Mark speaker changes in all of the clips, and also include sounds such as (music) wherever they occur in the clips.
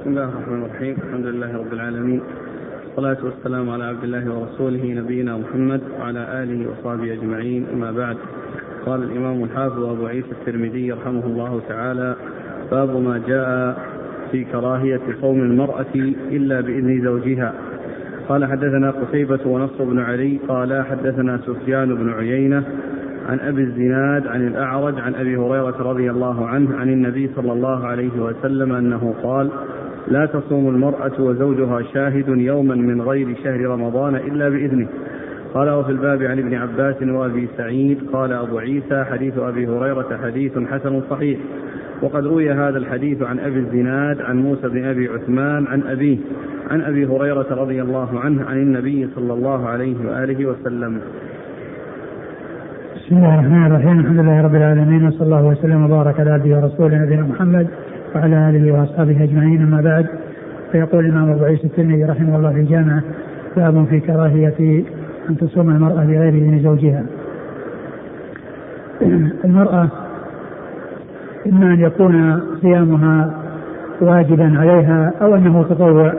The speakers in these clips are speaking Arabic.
Speaker 1: بسم الله الرحمن الرحيم. الحمد لله رب العالمين. والصلاة والسلام على عبد الله ورسوله نبينا محمد وعلى آله وصحبه أجمعين. أما بعد قال الإمام الحافظ أبو عيسى الترمذي رحمه الله تعالى باب ما جاء في كراهية صوم المرأة إلا بإذن زوجها. قال حدثنا قتيبة ونصر بن علي قال حدثنا سفيان بن عيينة عن أبي الزناد عن الأعرج عن أبي هريرة رضي الله عنه عن النبي صلى الله عليه وسلم أنه قال لا تصوم المرأة وزوجها شاهد يوما من غير شهر رمضان إلا بإذنه. قال وفي الباب عن ابن عباس وأبي سعيد قال أبو عيسى حديث أبي هريرة حديث حسن صحيح. وقد روي هذا الحديث عن أبي الزناد عن موسى بن أبي عثمان عن أبيه عن أبي هريرة رضي الله عنه عن النبي صلى الله عليه وآله وسلم.
Speaker 2: بسم الله الرحمن الرحيم. الحمد لله رب العالمين وصلى الله وسلم وبارك على عبده ورسوله نبينا محمد. وعلى آله وأصحابه أجمعين أما بعد فيقول الإمام أبو عيسى الترمذي رحمه الله في الجامعة باب في كراهية أن تصوم المرأة بغير إذن زوجها. (clears throat) المرأة إما أن يكون صيامها واجبا عليها أو أنه تطوع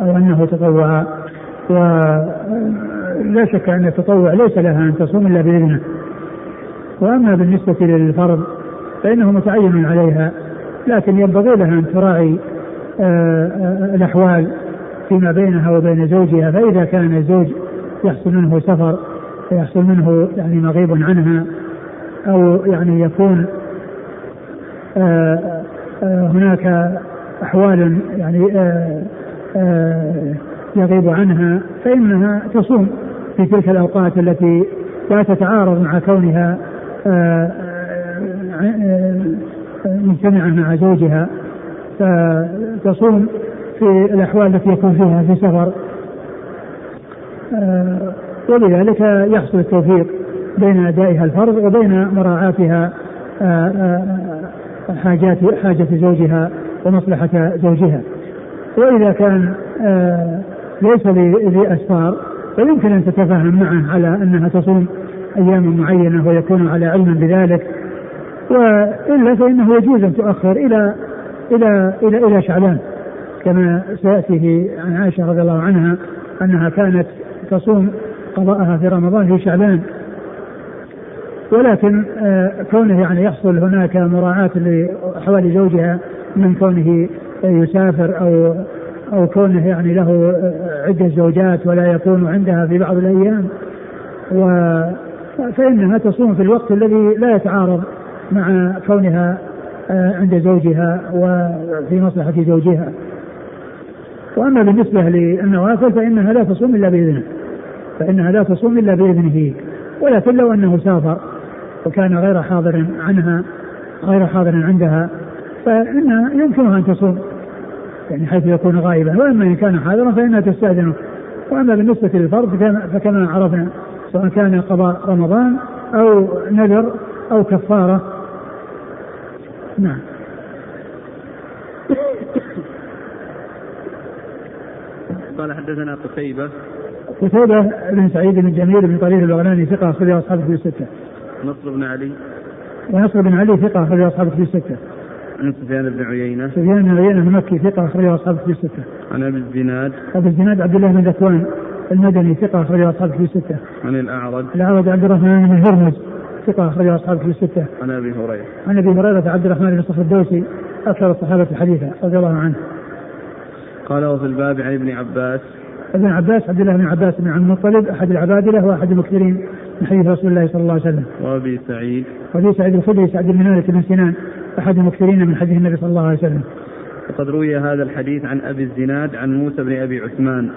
Speaker 2: أو أنه تطوع ولا شك أن التطوع ليس لها أن تصوم إلا بإذنه وأما بالنسبة للفرض فإنه متعين عليها لكن ينبغي لها أن تراعي الأحوال فيما بينها وبين زوجها فإذا كان الزوج يحصل منه سفر ويحصل منه يعني مغيب عنها أو يعني يكون هناك أحوال يعني يغيب عنها فإنها تصوم في تلك الأوقات التي لا تتعارض مع كونها مجتمعة مع زوجها فتصوم في الأحوال التي يكون فيها في سفر. ولذلك يحصل التوفيق بين أدائها الفرض وبين مراعاتها حاجات حاجة زوجها ومصلحة زوجها. وإذا كان ليس ذي أسفار فيمكن أن تتفاهم معه على أنها تصوم أيام معينة ويكون على علم بذلك. وإلا فإنه يجوز أن تؤخر إلى إلى إلى إلى شعبان كما سيأتي عن عائشة رضي الله عنها أنها كانت تصوم قضاءها في رمضان في شعبان. ولكن كونه يعني يحصل هناك مراعاة لأحوال زوجها من كونه يسافر أو أو كونه يعني له عدة زوجات ولا يكون عندها في بعض الأيام و فإنها تصوم في الوقت الذي لا يتعارض مع كونها عند زوجها وفي مصلحة زوجها. وأما بالنسبة للنوافل فإنها لا تصوم إلا بإذنه. فإنها لا تصوم إلا بإذنه. ولكن لو أنه سافر وكان غير حاضر عنها غير حاضر عندها فإنها يمكنها أن تصوم يعني حيث يكون غائبا. وأما إن كان حاضرا فإنها تستأذنه. وأما بالنسبة للفرض فكما عرفنا سواء كان قضاء رمضان أو نذر أو كفارة نعم
Speaker 1: قال حدثنا قتيبة
Speaker 2: قتيبة بن سعيد بن جميل بن طريق البغلاني ثقة أخرج أصحابه في الستة.
Speaker 1: نصر بن علي
Speaker 2: ونصر بن علي ثقة أخرج أصحابه في الستة.
Speaker 1: عن سفيان بن عيينة
Speaker 2: سفيان بن عيينة المكي ثقة أخرج أصحابه في الستة.
Speaker 1: عن أبي الزناد
Speaker 2: أبي الزناد عبد الله بن ذكوان المدني ثقة أخرج أصحابه في الستة.
Speaker 1: عن الأعرج
Speaker 2: الأعرج عبد الرحمن بن هرمز ثقة أخرج أصحابه في الستة.
Speaker 1: عن أبي هريرة
Speaker 2: عن أبي هريرة عبد الرحمن بن صخر الدوسي أكثر الصحابة حديثا رضي الله عنه.
Speaker 1: قال وفي الباب عن ابن عباس
Speaker 2: ابن عباس عبد الله بن عباس بن عبد المطلب أحد العبادلة وأحد المكثرين من حديث رسول الله صلى الله عليه وسلم.
Speaker 1: وأبي سعيد
Speaker 2: وأبي سعيد الخدري سعد بن مالك بن سنان أحد المكثرين من حديث النبي صلى الله عليه وسلم.
Speaker 1: وقد روي هذا الحديث عن أبي الزناد عن موسى بن أبي عثمان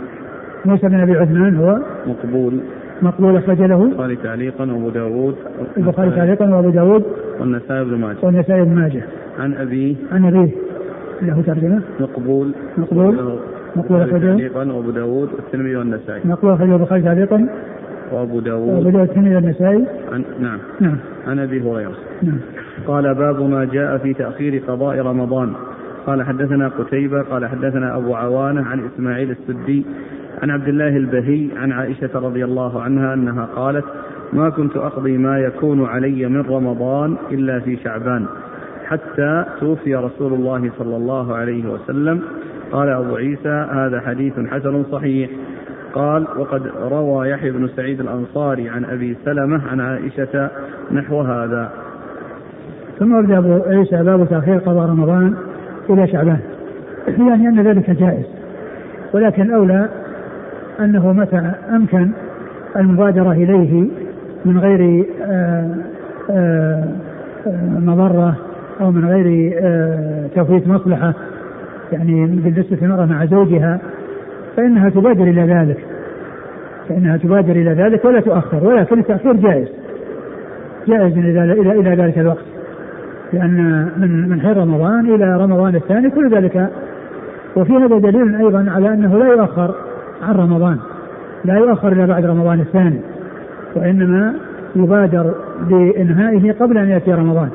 Speaker 2: موسى بن أبي عثمان هو
Speaker 1: مقبول
Speaker 2: مقبول أخرج له
Speaker 1: البخاري تعليقا وأبو داود.
Speaker 2: البخاري تعليقا وأبو داود.
Speaker 1: والنسائي بن ماجه.
Speaker 2: والنسائي بن ماجه.
Speaker 1: عن أبي.
Speaker 2: عن أبيه له ترجمة.
Speaker 1: مقبول.
Speaker 2: مقبول. مقبول أخرجه.
Speaker 1: تعليقا وأبو داود. والترمذي والنسائي.
Speaker 2: مقبول أخرجه البخاري تعليقا.
Speaker 1: وأبو
Speaker 2: وأبو
Speaker 1: داود
Speaker 2: داود الترمذي والنسائي.
Speaker 1: عن نعم.
Speaker 2: نعم.
Speaker 1: عن أبي هريرة.
Speaker 2: نعم.
Speaker 1: قال باب ما جاء في تأخير قضاء رمضان. قال حدثنا قتيبة قال حدثنا أبو عوانة عن إسماعيل السدي عن عبد الله البهي عن عائشة رضي الله عنها أنها قالت ما كنت أقضي ما يكون علي من رمضان إلا في شعبان حتى توفي رسول الله صلى الله عليه وسلم. قال أبو عيسى هذا حديث حسن صحيح. قال وقد روى يحيى بن سعيد الأنصاري عن أبي سلمة عن عائشة نحو هذا.
Speaker 2: ثم ورد أبو عيسى باب تأخير قضاء رمضان. إلى شعبان يعني أن ذلك جائز ولكن الأولى أنه متى أمكن المبادرة إليه من غير آآ آآ مضرة أو من غير تفويت مصلحة يعني بالنسبة للمرأة مع زوجها فإنها تبادر إلى ذلك فإنها تبادر إلى ذلك ولا تؤخر ولكن التأخير جائز جائز إلى إلى ذلك الوقت. لأن من من حين رمضان إلى رمضان الثاني كل ذلك. وفي هذا دليل أيضا على أنه لا يؤخر عن رمضان لا يؤخر إلى بعد رمضان الثاني وإنما يبادر بإنهائه قبل أن يأتي رمضان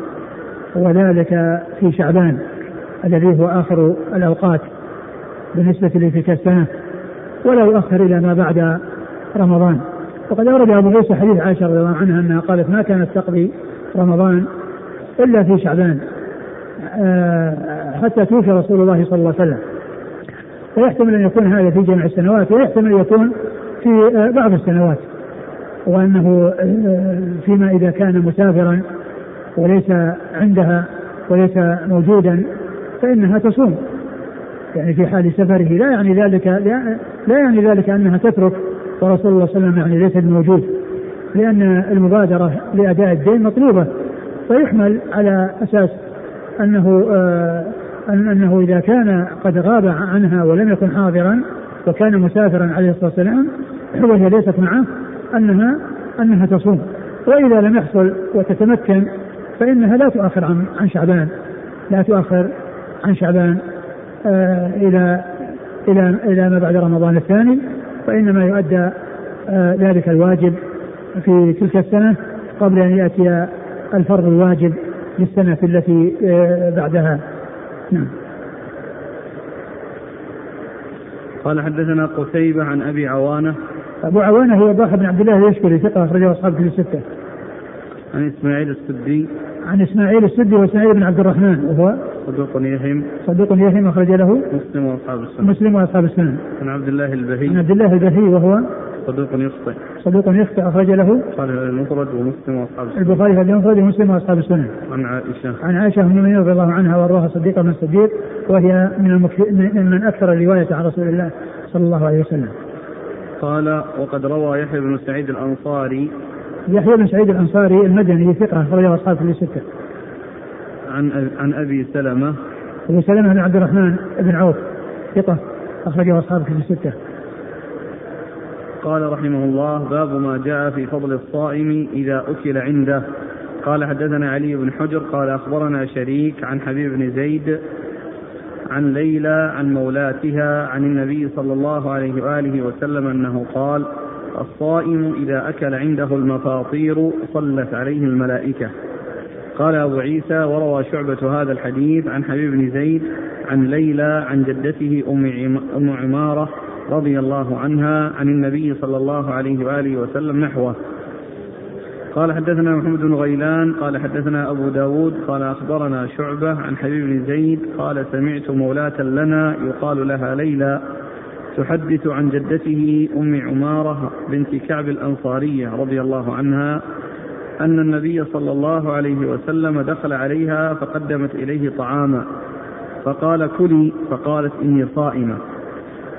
Speaker 2: وذلك في شعبان الذي هو آخر الأوقات بالنسبة لتلك السنة ولا يؤخر إلى ما بعد رمضان. وقد أورد أبو عيسى حديث عائشة رضي الله عنها أنها قالت ما كانت تقضي رمضان إلا في شعبان حتى توفي رسول الله صلى الله عليه وسلم. ويحتمل أن يكون هذا في جميع السنوات ويحتمل أن يكون في بعض السنوات. وأنه فيما إذا كان مسافرا وليس عندها وليس موجودا فإنها تصوم. يعني في حال سفره لا يعني ذلك لا يعني ذلك أنها تترك ورسول الله صلى الله عليه وسلم يعني ليس موجود لأن المبادرة لأداء الدين مطلوبة. فيحمل على أساس أنه آه أنه إذا كان قد غاب عنها ولم يكن حاضرا وكان مسافرا عليه الصلاة والسلام وهي ليست معه أنها أنها تصوم. وإذا لم يحصل وتتمكن فإنها لا تؤخر عن عن شعبان. لا تؤخر عن شعبان آه إلى إلى إلى ما بعد رمضان الثاني وإنما يؤدى آه ذلك الواجب في تلك السنة قبل أن يأتي الفرض الواجب للسنة التي آه بعدها. نعم.
Speaker 1: قال حدثنا قتيبة عن أبي عوانة.
Speaker 2: أبو عوانة هو ضاح بن عبد الله اليشكري ثقة أخرجه أصحاب كتب الستة.
Speaker 1: عن إسماعيل السدي.
Speaker 2: عن إسماعيل السدي وإسماعيل بن عبد الرحمن وهو؟
Speaker 1: صدوق يهم.
Speaker 2: صدوق يهم أخرج له.
Speaker 1: مسلم وأصحاب السنة.
Speaker 2: مسلم وأصحاب السنة.
Speaker 1: عن عبد الله البهي.
Speaker 2: عن عبد الله البهي وهو؟
Speaker 1: صدوق يخطئ
Speaker 2: صدوق يخطئ أخرج له
Speaker 1: قال المفرد ومسلم وأصحاب السنة
Speaker 2: البخاري في المفرد ومسلم وأصحاب السنة.
Speaker 1: عن عائشة
Speaker 2: عن عائشة أم المؤمنين رضي الله عنها وأرضاها صديقة من الصديق وهي من المكث... من أكثر الرواية عن رسول الله صلى الله عليه وسلم.
Speaker 1: قال وقد روى يحيى بن سعيد الأنصاري
Speaker 2: يحيى بن سعيد الأنصاري المدني ثقة أخرجه أصحاب كتب الستة.
Speaker 1: عن عن أبي سلمة
Speaker 2: أبو سلمة بن عبد الرحمن بن عوف ثقة أخرجه أصحاب كتب الستة.
Speaker 1: قال رحمه الله باب ما جاء في فضل الصائم إذا أكل عنده. قال حدثنا علي بن حجر قال أخبرنا شريك عن حبيب بن زيد عن ليلى عن مولاتها عن النبي صلى الله عليه وآله وسلم أنه قال الصائم إذا أكل عنده المفاطير صلت عليه الملائكة. قال أبو عيسى وروى شعبة هذا الحديث عن حبيب بن زيد عن ليلى عن جدته أم عمارة رضي الله عنها عن النبي صلى الله عليه وآله وسلم نحوه. قال حدثنا محمد بن غيلان قال حدثنا أبو داود قال أخبرنا شعبة عن حبيب بن زيد قال سمعت مولاة لنا يقال لها ليلى تحدث عن جدته أم عمارة بنت كعب الأنصارية رضي الله عنها أن النبي صلى الله عليه وسلم دخل عليها فقدمت إليه طعاما فقال كلي فقالت إني صائمة.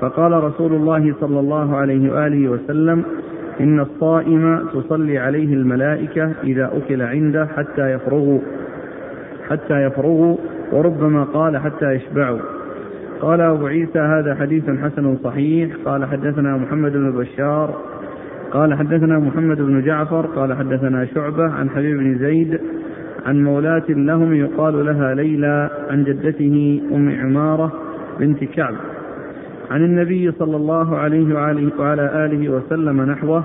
Speaker 1: فقال رسول الله صلى الله عليه وآله وسلم إن الصائم تصلي عليه الملائكة إذا أكل عنده حتى يفرغوا حتى يفرغوا وربما قال حتى يشبعوا. قال أبو عيسى هذا حديث حسن صحيح. قال حدثنا محمد بن بشار. قال حدثنا محمد بن جعفر. قال حدثنا شعبة عن حبيب بن زيد عن مولاة لهم يقال لها ليلى عن جدته أم عمارة بنت كعب. عن النبي صلى الله عليه وعلى, وعلى آله وسلم نحوه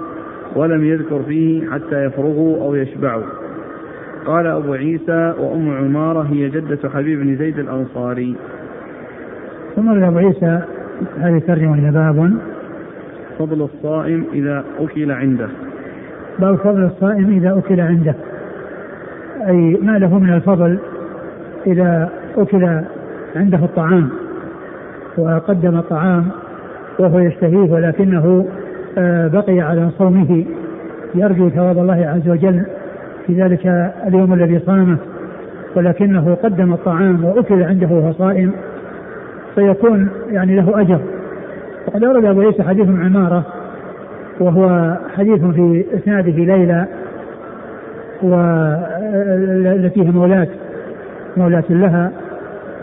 Speaker 1: ولم يذكر فيه حتى يفرغوا أو يشبعوا قال أبو عيسى وأم عمارة هي جدة حبيب بن زيد الأنصاري.
Speaker 2: ثم أبو عيسى هذه الترجمة إلى باب.
Speaker 1: فضل الصائم إذا أكل عنده.
Speaker 2: باب فضل الصائم إذا أكل عنده. أي ما له من الفضل إذا أكل عنده الطعام. وقدم الطعام وهو يشتهيه ولكنه آه، بقي على صومه. يرجو ثواب الله عز وجل في ذلك اليوم الذي صامه ولكنه قدم الطعام وأكل عنده وهو صائم فيكون يعني له أجر. وقد أورد أبو عيسى حديث عمارة وهو حديث في إسناده ليلى والتي هي مولاة مولاة لها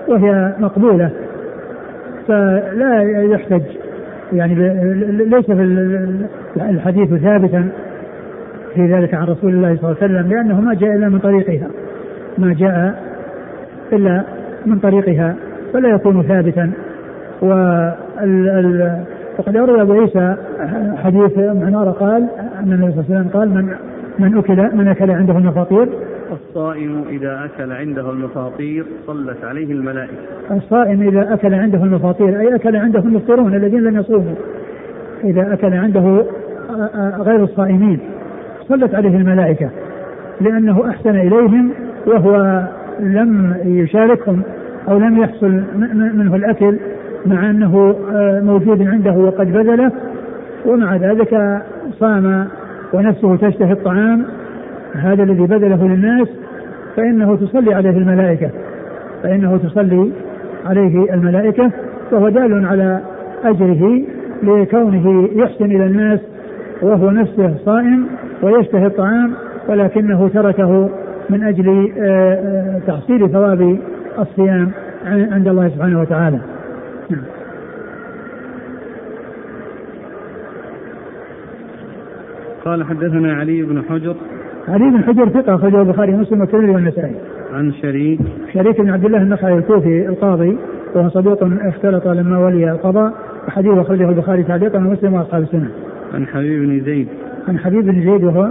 Speaker 2: وهي مقبولة. فلا يحتج. يعني ليس في الحديث ثابتا في ذلك عن رسول الله صلى الله عليه وسلم لأنه ما جاء إلا من طريقها. ما جاء إلا من طريقها فلا يكون ثابتا. وقد أورد أبو عيسى حديث عمارة قال أن النبي صلى الله عليه وسلم قال من من أكل من أكل عنده المفاطير
Speaker 1: الصائم إذا أكل عنده المفاطير صلت عليه الملائكة.
Speaker 2: الصائم إذا أكل عنده المفاطير أي أكل عنده المفطرون الذين لم يصوموا. إذا أكل عنده غير الصائمين صلت عليه الملائكة لأنه أحسن إليهم وهو لم يشاركهم أو لم يحصل منه الأكل مع أنه موجود عنده وقد بذله. ومع ذلك صام ونفسه تشتهي الطعام هذا الذي بذله للناس فإنه تصلي عليه الملائكة فإنه تصلي عليه الملائكة وهو دال على أجره لكونه يحسن إلى الناس وهو نفسه صائم ويشتهي الطعام ولكنه تركه من أجل آه، آه، تحصيل ثواب الصيام عند الله سبحانه وتعالى نعم.
Speaker 1: قال حدثنا علي بن حجر
Speaker 2: علي بن حجر ثقة أخرجه البخاري ومسلم والترمذي والنسائي.
Speaker 1: عن شريك
Speaker 2: شريك بن عبد الله النخعي الكوفي القاضي وهو صدوق اختلط لما ولي القضاء وحديث أخرجه البخاري تعليقا ومسلم وأصحاب السنة.
Speaker 1: عن حبيب بن زيد.
Speaker 2: عن حبيب بن زيد وهو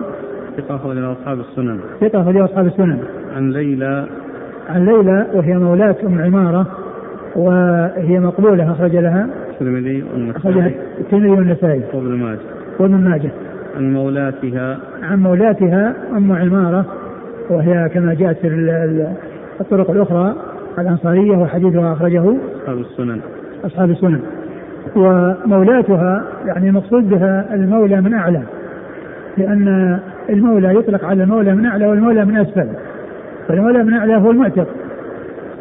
Speaker 1: ثقة أخرجه أصحاب السنن.
Speaker 2: ثقة أخرجه أصحاب السنن.
Speaker 1: عن ليلى.
Speaker 2: عن ليلى وهي مولاة أم عمارة وهي مقبولة أخرج لها
Speaker 1: الترمذي
Speaker 2: والنسائي. الترمذي والنسائي.
Speaker 1: وابن ماجه.
Speaker 2: وابن ماجه.
Speaker 1: عن مولاتها.
Speaker 2: عن مولاتها أم عمارة وهي كما جاءت في الطرق الأخرى الأنصارية وحديثها أخرجه
Speaker 1: أصحاب السنن.
Speaker 2: أصحاب السنن. ومولاتها يعني المقصود بها المولى من أعلى لأن المولى يطلق على المولى من أعلى والمولى من أسفل. فالمولى من أعلى هو المعتق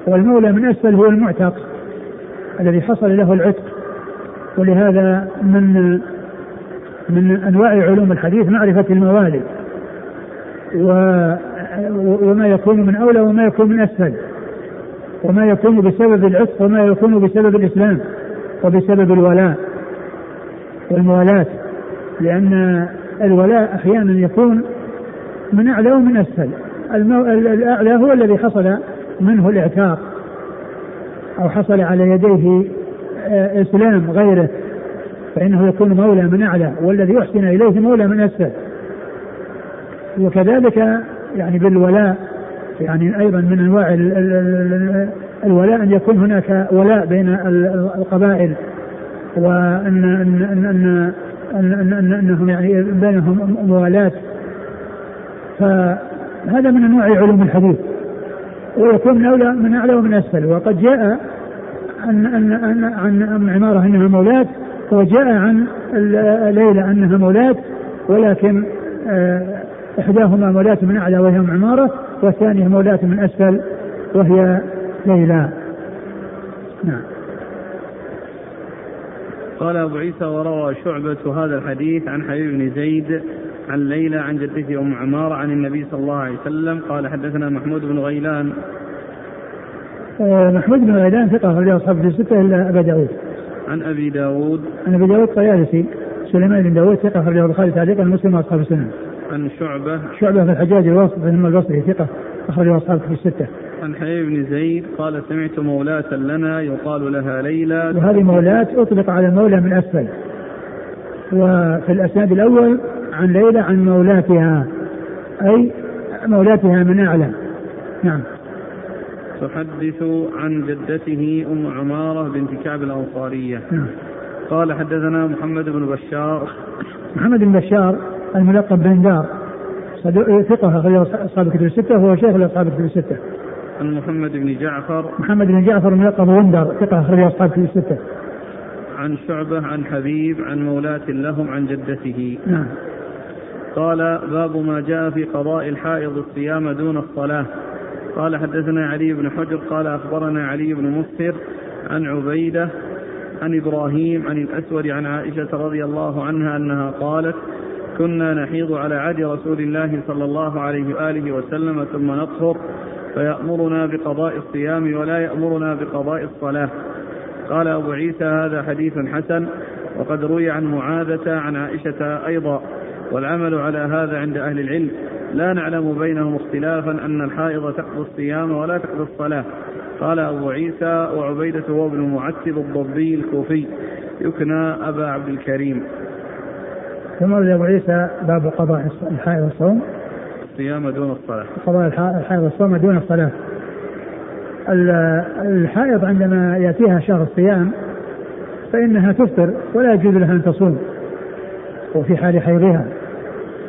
Speaker 2: والمولى من أسفل هو المعتق الذي حصل له العتق. ولهذا من من أنواع علوم الحديث معرفة الموالد وما يكون من أولى وما يكون من أسفل وما يكون بسبب العتق وما يكون بسبب الإسلام وبسبب الولاء والموالاة لأن الولاء أحيانا يكون من أعلى ومن أسفل. المو... الأعلى هو الذي حصل منه الإعتاق أو حصل على يديه آه، إسلام غيره. فإنه يكون مولى من أعلى والذي يحسن إليه مولى من أسفل. وكذلك يعني بالولاء يعني أيضا من أنواع الولاء أن يكون هناك ولاء بين القبائل وأن أن أن أن أن أن أنهم يعني بينهم موالاة. فهذا من أنواع علوم الحديث. ويكون مولى من أعلى ومن أسفل. وقد جاء أن أن أن عن عمارة أنها مولاة وجاء عن ليلى أنها مولاة ولكن آه، إحداهما مولاة من أعلى وهي ام عمارة والثانية مولاة من أسفل وهي ليلى. نعم.
Speaker 1: قال أبو عيسى وروى شعبة هذا الحديث عن حبيب بن زيد عن ليلى عن جدته أم عمارة عن النبي صلى الله عليه وسلم قال حدثنا محمود بن غيلان
Speaker 2: آه، محمود بن غيلان ثقة أخرجه أصحاب الستة إلا أبا داود
Speaker 1: عن أبي داود
Speaker 2: عن أبي داود طيالسي سليمان بن داود ثقة أخرجه البخاري تعليقا مسلم وأصحاب السنن.
Speaker 1: عن شعبة
Speaker 2: شعبة في الحجاج الواسط بن البصري ثقة أخرجه أصحاب في الستة.
Speaker 1: عن حبيب بن زيد قال سمعت مولاة لنا يقال لها ليلى
Speaker 2: وهذه مولاة أطلق على المولى من أسفل. وفي الأسناد الأول عن ليلى عن مولاتها أي مولاتها من أعلى. نعم.
Speaker 1: تحدث عن جدته أم عمارة بنت كعب الأنصارية. نعم. قال حدثنا محمد بن بشار.
Speaker 2: محمد بن بشار الملقب بن دار ثقة أخرج أصحاب الكتب الستة وهو شيخ لأصحاب الكتب الستة.
Speaker 1: عن محمد بن جعفر.
Speaker 2: محمد بن جعفر ملقب وندر ثقة أخرجه أصحاب في الستة.
Speaker 1: عن شعبة عن حبيب عن مولاة لهم عن جدته.
Speaker 2: نعم.
Speaker 1: قال باب ما جاء في قضاء الحائض الصيام دون الصلاة. قال حدثنا علي بن حجر قال أخبرنا علي بن مسهر عن عبيدة عن إبراهيم عن الأسود عن عائشة رضي الله عنها أنها قالت كنا نحيض على عهد رسول الله صلى الله عليه وآله وسلم ثم نطهر فيأمرنا بقضاء الصيام ولا يأمرنا بقضاء الصلاة. قال أبو عيسى هذا حديث حسن وقد روي عن معاذة عن عائشة أيضا. والعمل على هذا عند أهل العلم. لا نعلم بينهم اختلافا أن الحائض تقضي الصيام ولا تقضي الصلاة. قال أبو عيسى وعبيدة هو ابن معتب الضبي الكوفي. يكنى أبا عبد الكريم.
Speaker 2: ثم أبو عيسى باب قضاء الحائض الصوم
Speaker 1: الصيام دون الصلاة.
Speaker 2: قضاء الحائض الصوم دون الصلاة. الحائض عندما يأتيها شهر الصيام فإنها تفطر ولا يجوز لها أن تصوم. وفي حال حيضها.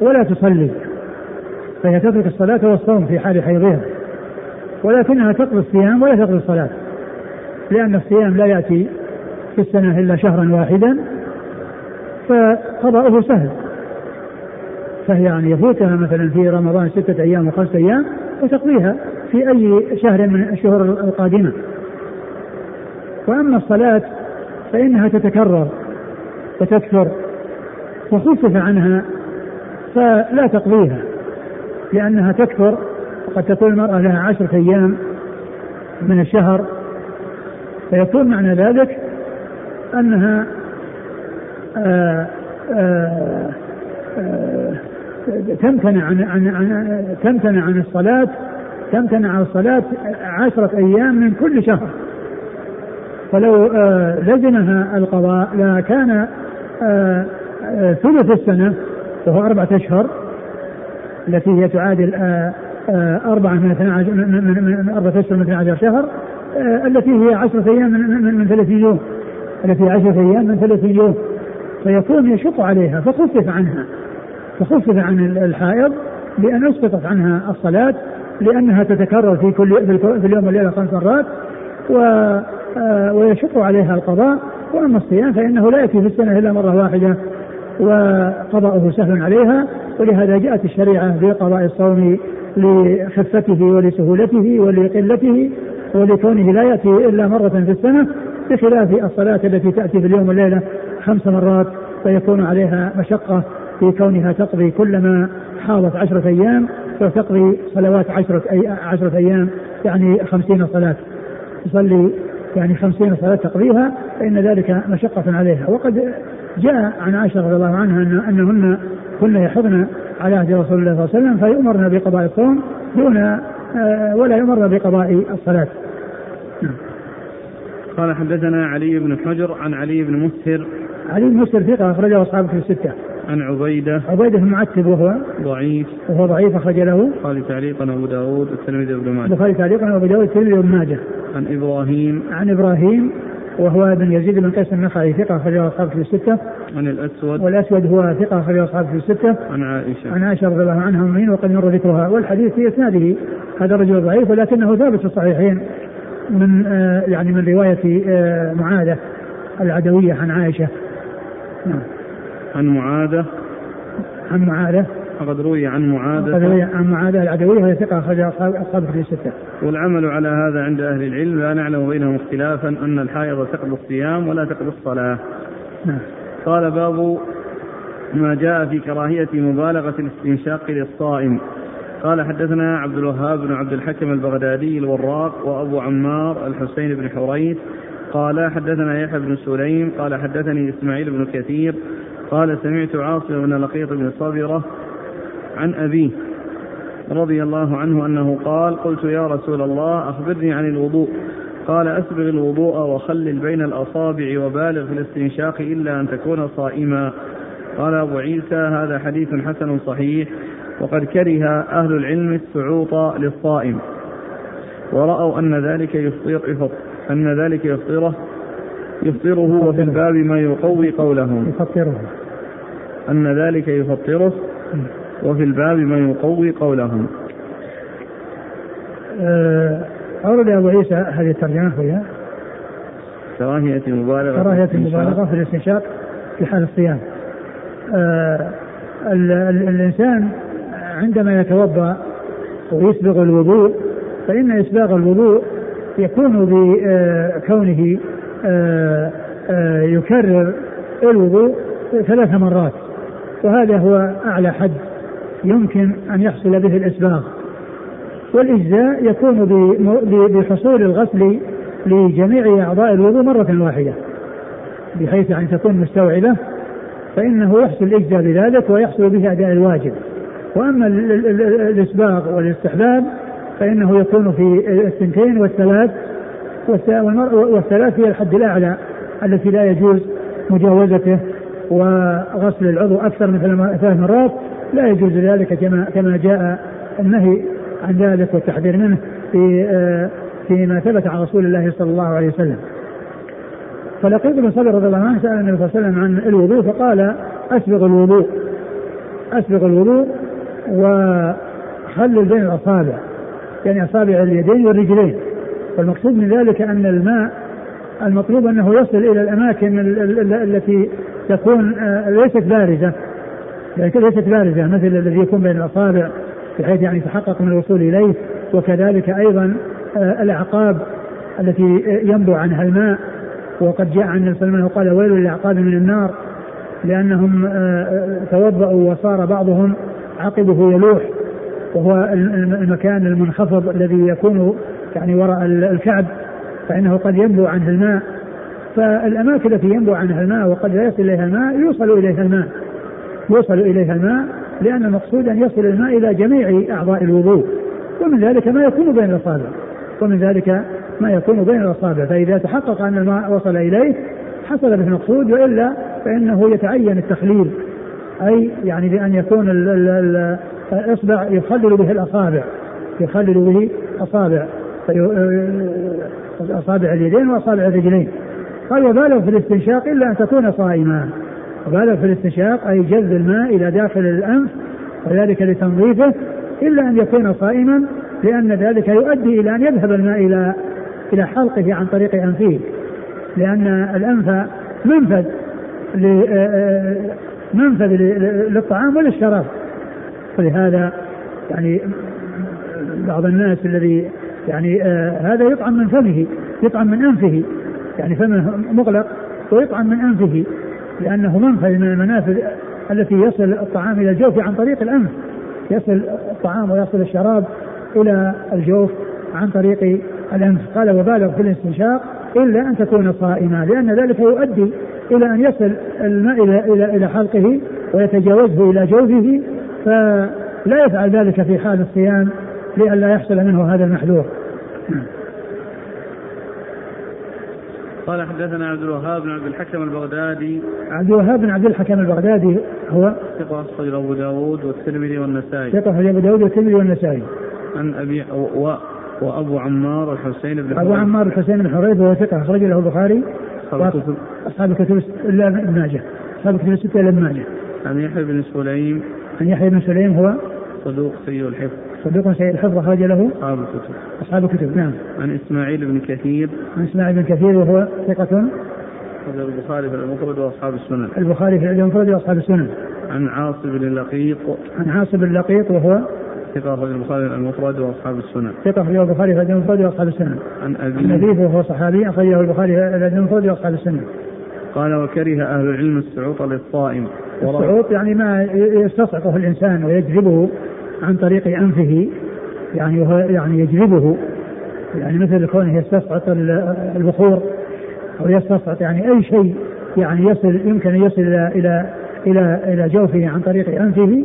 Speaker 2: ولا تصلي. فهي تترك الصلاة والصوم في حال حيضها. ولكنها تقضي الصيام ولا تقضي الصلاة. لأن الصيام لا يأتي في السنة إلا شهرا واحدا فقضاؤه سهل. فهي يعني يفوتها مثلا في رمضان ستة أيام وخمسة أيام وتقضيها في أي شهر من الشهور القادمة. وأما الصلاة فإنها تتكرر وتكثر وخفف عنها فلا تقضيها لأنها تكثر وقد تكون المرأة لها عشرة أيام من الشهر. فيكون معنى ذلك أنها آه، آه، آه، تمتنع عن, عن, عن تمتنع عن الصلاة تمتنع عن الصلاة عشرة أيام من كل شهر. فلو لزمها القضاء لكان ثلث السنة وهو أربعة أشهر التي هي تعادل أربعة من 12 من أربعة أشهر من 12 شهر التي هي عشرة أيام من, من, من 30 يوم التي هي عشرة أيام من 30 يوم. فيكون يشق عليها فخفف عنها فخفف عن الحائض بأن أسقطت عنها الصلاة لأنها تتكرر في كل في اليوم والليلة خمس مرات و ويشق عليها القضاء. وأما الصيام فإنه لا يأتي في السنة إلا مرة واحدة. وقضاؤه سهل عليها ولهذا جاءت الشريعة بقضاء الصوم لخفته ولسهولته ولقلته ولكونه لا يأتي إلا مرة في السنة بخلاف الصلاة التي تأتي في اليوم والليلة خمس مرات فيكون عليها مشقة في كونها تقضي كلما حاضت عشرة أيام فتقضي صلوات عشرة, أي عشرة أيام يعني خمسين صلاة. تصلي يعني خمسين صلاة تقضيها فإن ذلك مشقة عليها. وقد جاء عن عائشة رضي الله عنها أن أنهن كن يحضن على عهد رسول الله صلى الله عليه وسلم فيؤمرن بقضاء الصوم دون آه، ولا يؤمرن بقضاء الصلاة.
Speaker 1: نعم. قال حدثنا علي بن حجر عن علي بن مسهر.
Speaker 2: علي بن مسهر ثقة أخرجه أصحابه في الستة.
Speaker 1: عن عبيدة.
Speaker 2: عبيدة بن معتب وهو
Speaker 1: ضعيف.
Speaker 2: وهو ضعيف أخرج له.
Speaker 1: البخاري تعليقا أبو داود والترمذي
Speaker 2: وابن ماجه. البخاري تعليقا أبو داود والترمذي وابن ماجه.
Speaker 1: عن إبراهيم.
Speaker 2: عن إبراهيم. وهو بن يزيد بن قيس النخعي ثقة أخرجه أصحابه في الستة.
Speaker 1: عن الأسود
Speaker 2: والأسود هو ثقة أخرجه أصحابه في الستة.
Speaker 1: عن عائشة.
Speaker 2: عن عائشة رضي الله عنها أمين وقد مر ذكرها والحديث في إسناده هذا الرجل ضعيف ولكنه ثابت في الصحيحين من آه يعني من رواية آه معاذة العدوية عن عائشة.
Speaker 1: نعم. عن معاذة
Speaker 2: عن معاذة
Speaker 1: وقد روي عن معاذة
Speaker 2: وقد روي عن معاذة العدوية وهي ثقة أخرج أصحاب في الستة.
Speaker 1: والعمل على هذا عند أهل العلم لا نعلم بينهم اختلافا أن الحائض تقضي الصيام ولا تقضي الصلاة.
Speaker 2: نعم.
Speaker 1: قال باب ما جاء في كراهية مبالغة الاستنشاق للصائم. قال حدثنا عبد الوهاب بن عبد الحكم البغدادي الوراق وأبو عمار الحسين بن حريث قال حدثنا يحيى بن سليم قال حدثني إسماعيل بن كثير قال سمعت عاصم بن لقيط بن صبرة عن أبيه رضي الله عنه أنه قال قلت يا رسول الله أخبرني عن الوضوء. قال أسبغ الوضوء وخلل بين الأصابع وبالغ في الاستنشاق إلا أن تكون صائما. قال أبو عيسى هذا حديث حسن صحيح وقد كره أهل العلم السعوط للصائم. ورأوا أن ذلك يفطر أن ذلك يفطره يفطره وفي الباب ما يقوي قولهم.
Speaker 2: يفطره.
Speaker 1: أن ذلك يفطره. وفي الباب ما يقوي قولهم.
Speaker 2: آه أورد أبو عيسى هذه الترجمة فيها؟
Speaker 1: كراهية المبالغة
Speaker 2: كراهية المبالغة في الاستنشاق في حال الصيام. آه الإنسان عندما يتوضأ ويسبغ الوضوء فإن إسباغ الوضوء يكون بكونه آه، آه، يكرر الوضوء ثلاث مرات وهذا هو أعلى حد يمكن أن يحصل به الإسباغ. والإجزاء يكون بحصول الغسل لجميع أعضاء الوضوء مرة واحدة. بحيث أن تكون مستوعبة فإنه يحصل الإجزاء بذلك ويحصل به أداء الواجب. وأما الإسباغ والاستحباب فإنه يكون في الثنتين والثلاث. والثلاث هي الحد الأعلى التي لا يجوز مجاوزته وغسل العضو أكثر من ثلاث مرات. لا يجوز ذلك كما كما جاء النهي عن ذلك والتحذير منه في آه، فيما ثبت عن رسول الله صلى الله عليه وسلم. فلقيت بن صبر رضي الله عنه سأل النبي صلى الله عليه وسلم عن الوضوء فقال أسبغ الوضوء. أسبغ الوضوء وخلل بين الأصابع. يعني أصابع اليدين والرجلين. والمقصود من ذلك أن الماء المطلوب أنه يصل إلى الأماكن التي تكون آه، ليست بارزة. ليست بارزة مثل الذي يكون بين الأصابع بحيث يعني يتحقق من الوصول إليه وكذلك أيضا آه، الأعقاب التي ينبع عنها الماء. وقد جاء عن النبي صلى قال ويل للأعقاب من النار لأنهم آه، توضأوا وصار بعضهم عقبه يلوح. وهو المكان المنخفض الذي يكون يعني وراء الكعب فإنه قد ينبع عنه الماء. فالأماكن التي ينبع عنها الماء وقد لا يصل إليها الماء يوصل إليها الماء. يوصل إليها الماء لأن المقصود أن يصل الماء إلى جميع أعضاء الوضوء. ومن ذلك ما يكون بين الأصابع. ومن ذلك ما يكون بين الأصابع. فإذا تحقق أن الماء وصل إليه حصل به المقصود وإلا فإنه يتعين التخليل. أي يعني بأن يكون الإصبع يخلل به الأصابع. يخلل به أصابع أصابع اليدين وأصابع الرجلين. قال وبالغ في الاستنشاق إلا أن تكون صائما. وبالغ في الاستنشاق أي جذب الماء إلى داخل الأنف وذلك لتنظيفه إلا أن يكون صائما لأن ذلك يؤدي إلى أن يذهب الماء إلى إلى حلقه عن طريق أنفه. لأن الأنف منفذ منفذ للطعام وللشراب. ولهذا يعني بعض الناس الذي يعني آه هذا يطعم من فمه يطعم من أنفه. يعني فمه مغلق ويطعم من أنفه. لأنه منفذ من المنافذ التي يصل الطعام إلى الجوف عن طريق الأنف يصل الطعام ويصل الشراب إلى الجوف عن طريق الأنف قال وبالغ في الاستنشاق إلا أن تكون صائما لأن ذلك يؤدي إلى أن يصل الماء إلى إلى إلى حلقه ويتجاوزه إلى جوفه فلا يفعل ذلك في حال الصيام لئلا يحصل منه هذا المحذور.
Speaker 1: قال حدثنا عبد الوهاب بن عبد الحكم البغدادي.
Speaker 2: عبد الوهاب بن عبد الحكم البغدادي هو
Speaker 1: ثقة أخرج أبو داود والترمذي والنسائي.
Speaker 2: ثقة أخرج أبو داود والترمذي والنسائي.
Speaker 1: عن أبي و وأبو عمار الحسين بن
Speaker 2: أبو عمار الحسين بن حريث وهو ثقة أخرج له البخاري. أصحاب الكتب. إلا ابن ماجه. أصحاب الكتب الستة إلا ابن ماجه.
Speaker 1: عن يحيى بن سليم.
Speaker 2: عن يحيى بن سليم هو
Speaker 1: صدوق سيء الحفظ.
Speaker 2: صدوق سيء الحفظ أخرج له
Speaker 1: أصحاب الكتب.
Speaker 2: أصحاب الكتب نعم.
Speaker 1: عن إسماعيل بن كثير.
Speaker 2: عن إسماعيل بن كثير وهو ثقة.
Speaker 1: البخاري في المفرد وأصحاب السنن.
Speaker 2: البخاري في المفرد وأصحاب السنن.
Speaker 1: عن عاصم بن اللقيط
Speaker 2: عن عاصم بن اللقيط وهو
Speaker 1: ثقة أخرج البخاري المفرد وأصحاب السنن.
Speaker 2: ثقة أخرج البخاري في المفرد وأصحاب السنن.
Speaker 1: عن أبي
Speaker 2: عن أبيه وهو صحابي أخرجه البخاري في المفرد وأصحاب السنن.
Speaker 1: قال وكره أهل العلم السعوط للصائم.
Speaker 2: السعوط يعني ما يستصعقه الإنسان ويجذبه عن طريق أنفه يعني يعني يجذبه. يعني مثل كونه يستصعق البخور أو يستصعق يعني أي شيء يعني يصل يمكن أن يصل إلى إلى إلى إلى جوفه عن طريق أنفه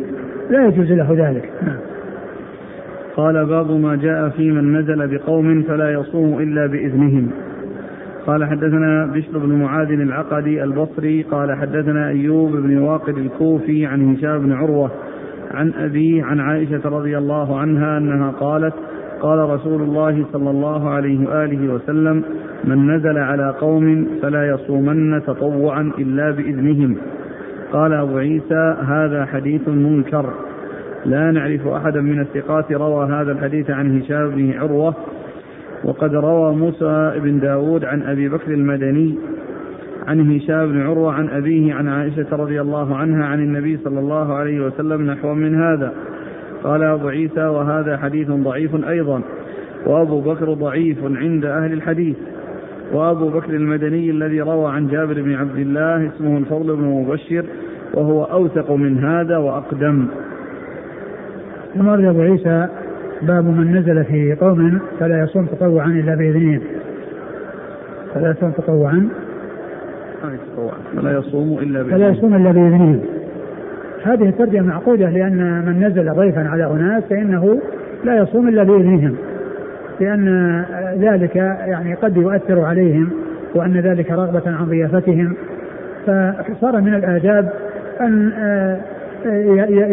Speaker 2: لا يجوز له ذلك. نعم.
Speaker 1: قال باب ما جاء في من نزل بقوم فلا يصوم إلا بإذنهم. قال حدثنا بشر بن معاذ العقدي البصري قال حدثنا أيوب بن واقد الكوفي عن هشام بن عروة عن أبيه عن عائشة رضي الله عنها أنها قالت قال رسول الله صلى الله عليه وآله وسلم من نزل على قوم فلا يصومن تطوعا إلا بإذنهم. قال أبو عيسى هذا حديث منكر. لا نعرف أحدا من الثقات روى هذا الحديث عن هشام بن عروة وقد روى موسى بن داود عن أبي بكر المدني عن هشام بن عروة عن أبيه عن عائشة رضي الله عنها عن النبي صلى الله عليه وسلم نحو من هذا. قال أبو عيسى وهذا حديث ضعيف أيضا. وأبو بكر ضعيف عند أهل الحديث. وأبو بكر المدني الذي روى عن جابر بن عبد الله اسمه الفضل بن مبشر وهو أوثق من هذا وأقدم.
Speaker 2: ثم أبو عيسى باب من نزل في قوم فلا يصوم تطوعا إلا بإذنهم فلا يصوم تطوعا.
Speaker 1: فلا يصوم إلا بإذنهم
Speaker 2: فلا يصوم إلا بإذنهم هذه الترجمة معقودة لأن من نزل ضيفا على أناس فإنه لا يصوم إلا بإذنهم لأن ذلك يعني قد يؤثر عليهم وأن ذلك رغبة عن ضيافتهم. فصار من الآداب أن آه،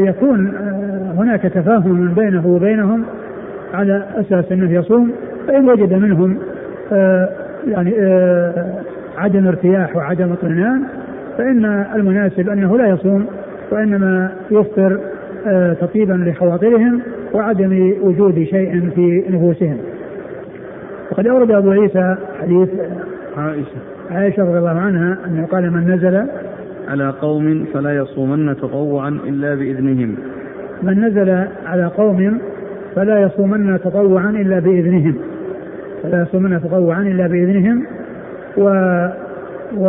Speaker 2: يكون آه، هناك تفاهم بينه وبينهم على أساس أنه يصوم فإن وجد منهم آه، يعني عدم ارتياح وعدم اطمئنان فإن المناسب أنه لا يصوم وإنما يفطر تطيبا لخواطرهم وعدم وجود شيء في نفوسهم. وقد أورد أبو عيسى حديث
Speaker 1: عائشة.
Speaker 2: عائشة رضي الله عنها أنه قال من نزل
Speaker 1: على قوم فلا يصومن تطوعا إلا بإذنهم.
Speaker 2: من نزل على قوم فلا يصومن تطوعا إلا بإذنهم. فلا يصومن تطوعا إلا بإذنهم. و و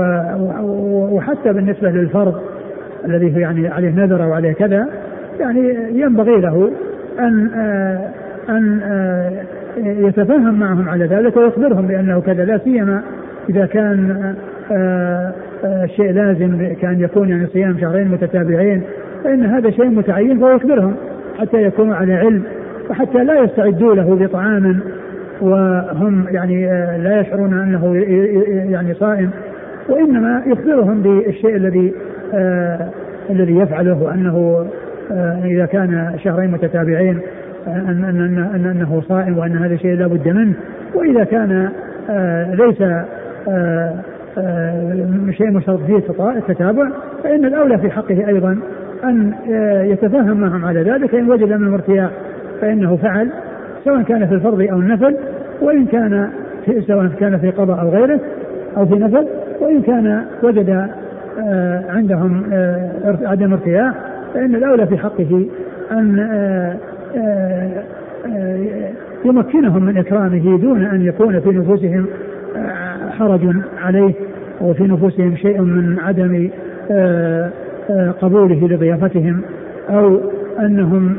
Speaker 2: وحتى بالنسبة للفرض الذي يعني عليه نذر أو عليه كذا يعني ينبغي له أن آه أن آه يتفاهم معهم على ذلك ويخبرهم بأنه كذا لا سيما إذا كان آه، شيء لازم كان يكون يعني صيام شهرين متتابعين فإن هذا شيء متعين فهو يخبرهم حتى يكونوا على علم. وحتى لا يستعدوا له بطعام وهم يعني آه، لا يشعرون أنه يعني صائم وإنما يخبرهم بالشيء الذي آه الذي يفعله وأنه آه إذا كان شهرين متتابعين أن, أن, أن أنه صائم وأن هذا شيء لا بد منه. وإذا كان آه ليس آه آه شيء مشترط فيه التتابع فإن الأولى في حقه أيضا أن يتفاهم معهم على ذلك فإن وجد منهم ارتياح فإنه فعل سواء كان في الفرض أو النفل وإن كان في سواء كان في قضاء أو غيره أو في نفل وإن كان وجد آه عندهم آه عدم ارتياح فإن الأولى في حقه أن آه يمكنهم من إكرامه دون أن يكون في نفوسهم حرج عليه وفي نفوسهم شيء من عدم قبوله لضيافتهم أو أنهم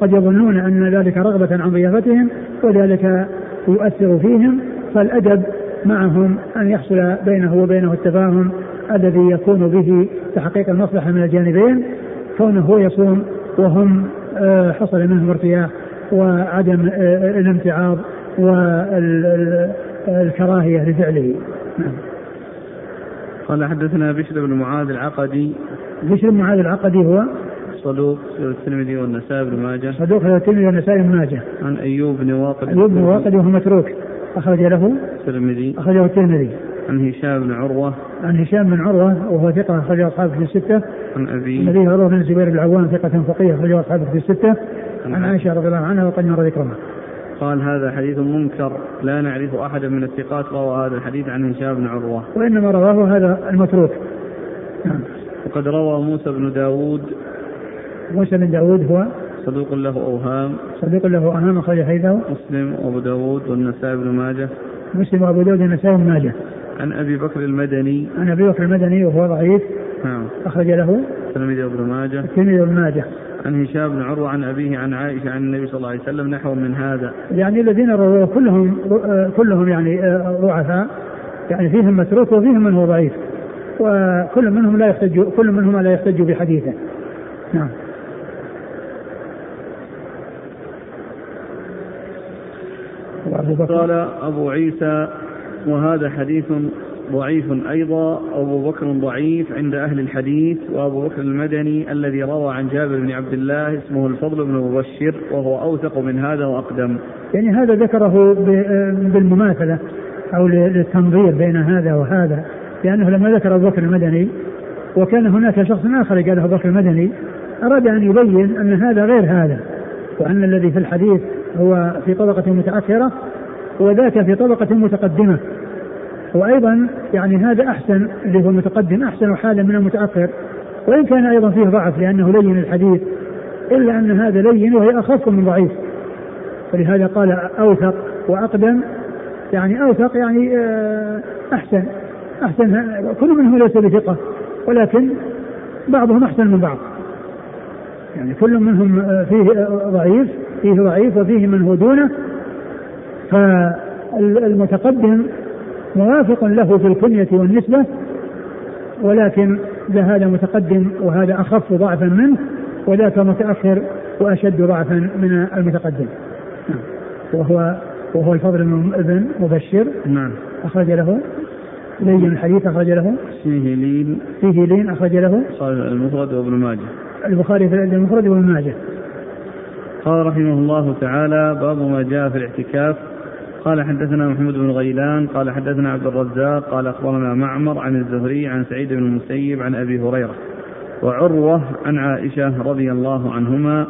Speaker 2: قد يظنون أن ذلك رغبة عن ضيافتهم وذلك يؤثر فيهم فالأدب معهم أن يحصل بينه وبينه التفاهم الذي يكون به تحقيق المصلحة من الجانبين كونه هو يصوم وهم آه، حصل منهم ارتياح وعدم آه، الامتعاض والكراهية لفعله. نعم.
Speaker 1: قال حدثنا بشر بن معاذ العقدي.
Speaker 2: بشر بن معاذ العقدي هو؟
Speaker 1: صدوق الترمذي والنسائي بن ماجه.
Speaker 2: صدوق الترمذي والنسائي بن ماجه.
Speaker 1: عن أيوب بن واقد.
Speaker 2: أيوب بن واقد وهو متروك. أخرج له
Speaker 1: الترمذي.
Speaker 2: أخرجه الترمذي.
Speaker 1: عن هشام بن عروة.
Speaker 2: عن هشام بن عروة وهو ثقة أخرج أصحابه في الستة.
Speaker 1: عن أبي.
Speaker 2: النبي عروة بن الزبير بن العوام ثقة فقيه أخرج أصحابه في الستة. عن عائشة رضي الله عنها وقد مر ذكرها.
Speaker 1: قال هذا حديث منكر لا نعرف أحدا من الثقات روى هذا الحديث عن هشام بن عروة.
Speaker 2: وإنما رواه هذا المتروك.
Speaker 1: وقد روى موسى بن داود
Speaker 2: موسى بن داود هو
Speaker 1: صدوق له أوهام.
Speaker 2: صدوق له أوهام أخرج حديثه.
Speaker 1: مسلم وأبو داود والنسائي بن ماجه.
Speaker 2: مسلم وأبو داود والنسائي بن ماجه.
Speaker 1: عن أبي بكر المدني.
Speaker 2: عن أبي بكر المدني وهو ضعيف.
Speaker 1: نعم.
Speaker 2: أخرج له.
Speaker 1: الترمذي وابن ماجه.
Speaker 2: الترمذي وابن ماجه.
Speaker 1: عن هشام بن عروة عن أبيه عن عائشة عن النبي صلى الله عليه وسلم نحو من هذا.
Speaker 2: يعني الذين رووا كلهم كلهم يعني ضعفاء. يعني فيهم متروك وفيهم من هو ضعيف. وكل منهم لا يحتج كل منهما لا يحتج بحديثه. نعم.
Speaker 1: قال أبو عيسى وهذا حديث ضعيف أيضا. أبو بكر ضعيف عند أهل الحديث وأبو بكر المدني الذي روى عن جابر بن عبد الله اسمه الفضل بن مبشر وهو أوثق من هذا وأقدم.
Speaker 2: يعني هذا ذكره بالمماثلة أو للتنظير بين هذا وهذا لأنه لما ذكر أبو بكر المدني وكان هناك شخص آخر قال أبو بكر المدني أراد أن يبين أن هذا غير هذا. وأن الذي في الحديث هو في طبقة متأخرة وذاك في طبقة متقدمة. وأيضا يعني هذا أحسن اللي هو المتقدم أحسن حالا من المتأخر. وإن كان أيضا فيه ضعف لأنه لين الحديث إلا أن هذا لين وهي أخف من ضعيف. ولهذا قال أوثق وأقدم. يعني أوثق يعني آه، أحسن أحسن كل منهم ليس بثقة ولكن بعضهم أحسن من بعض. يعني كل منهم فيه ضعيف فيه ضعيف وفيه من هو دونه. فالمتقدم موافق له في الكنية والنسبة ولكن هذا متقدم وهذا أخف ضعفا منه وذاك متأخر وأشد ضعفا من المتقدم. وهو وهو الفضل بن مبشر.
Speaker 1: نعم.
Speaker 2: أخرج له. لين الحديث أخرج له.
Speaker 1: فيه لين.
Speaker 2: فيه لين أخرج له.
Speaker 1: المفرد وابن ماجه.
Speaker 2: البخاري في المفرد وابن ماجه.
Speaker 1: قال رحمه الله تعالى باب ما جاء في الاعتكاف. قال حدثنا محمود بن غيلان قال حدثنا عبد الرزاق قال أخبرنا معمر عن الزهري عن سعيد بن المسيب عن أبي هريرة وعروة عن عائشة رضي الله عنهما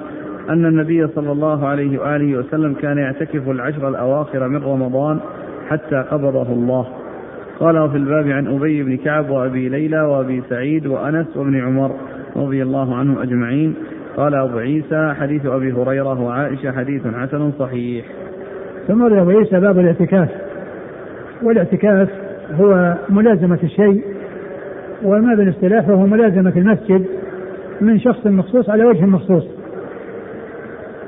Speaker 1: أن النبي صلى الله عليه وآله وسلم كان يعتكف العشر الأواخر من رمضان حتى قبضه الله. قال في الباب عن أبي بن كعب وأبي ليلى وأبي سعيد وأنس وابن عمر رضي الله عنهم أجمعين. قال أبو عيسى حديث أبي هريرة وعائشة حديث حسن صحيح.
Speaker 2: ثم ورد أبو عيسى باب الاعتكاف. والاعتكاف هو ملازمة الشيء وما بالاصطلاح فهو ملازمة المسجد من شخص مخصوص على وجه مخصوص.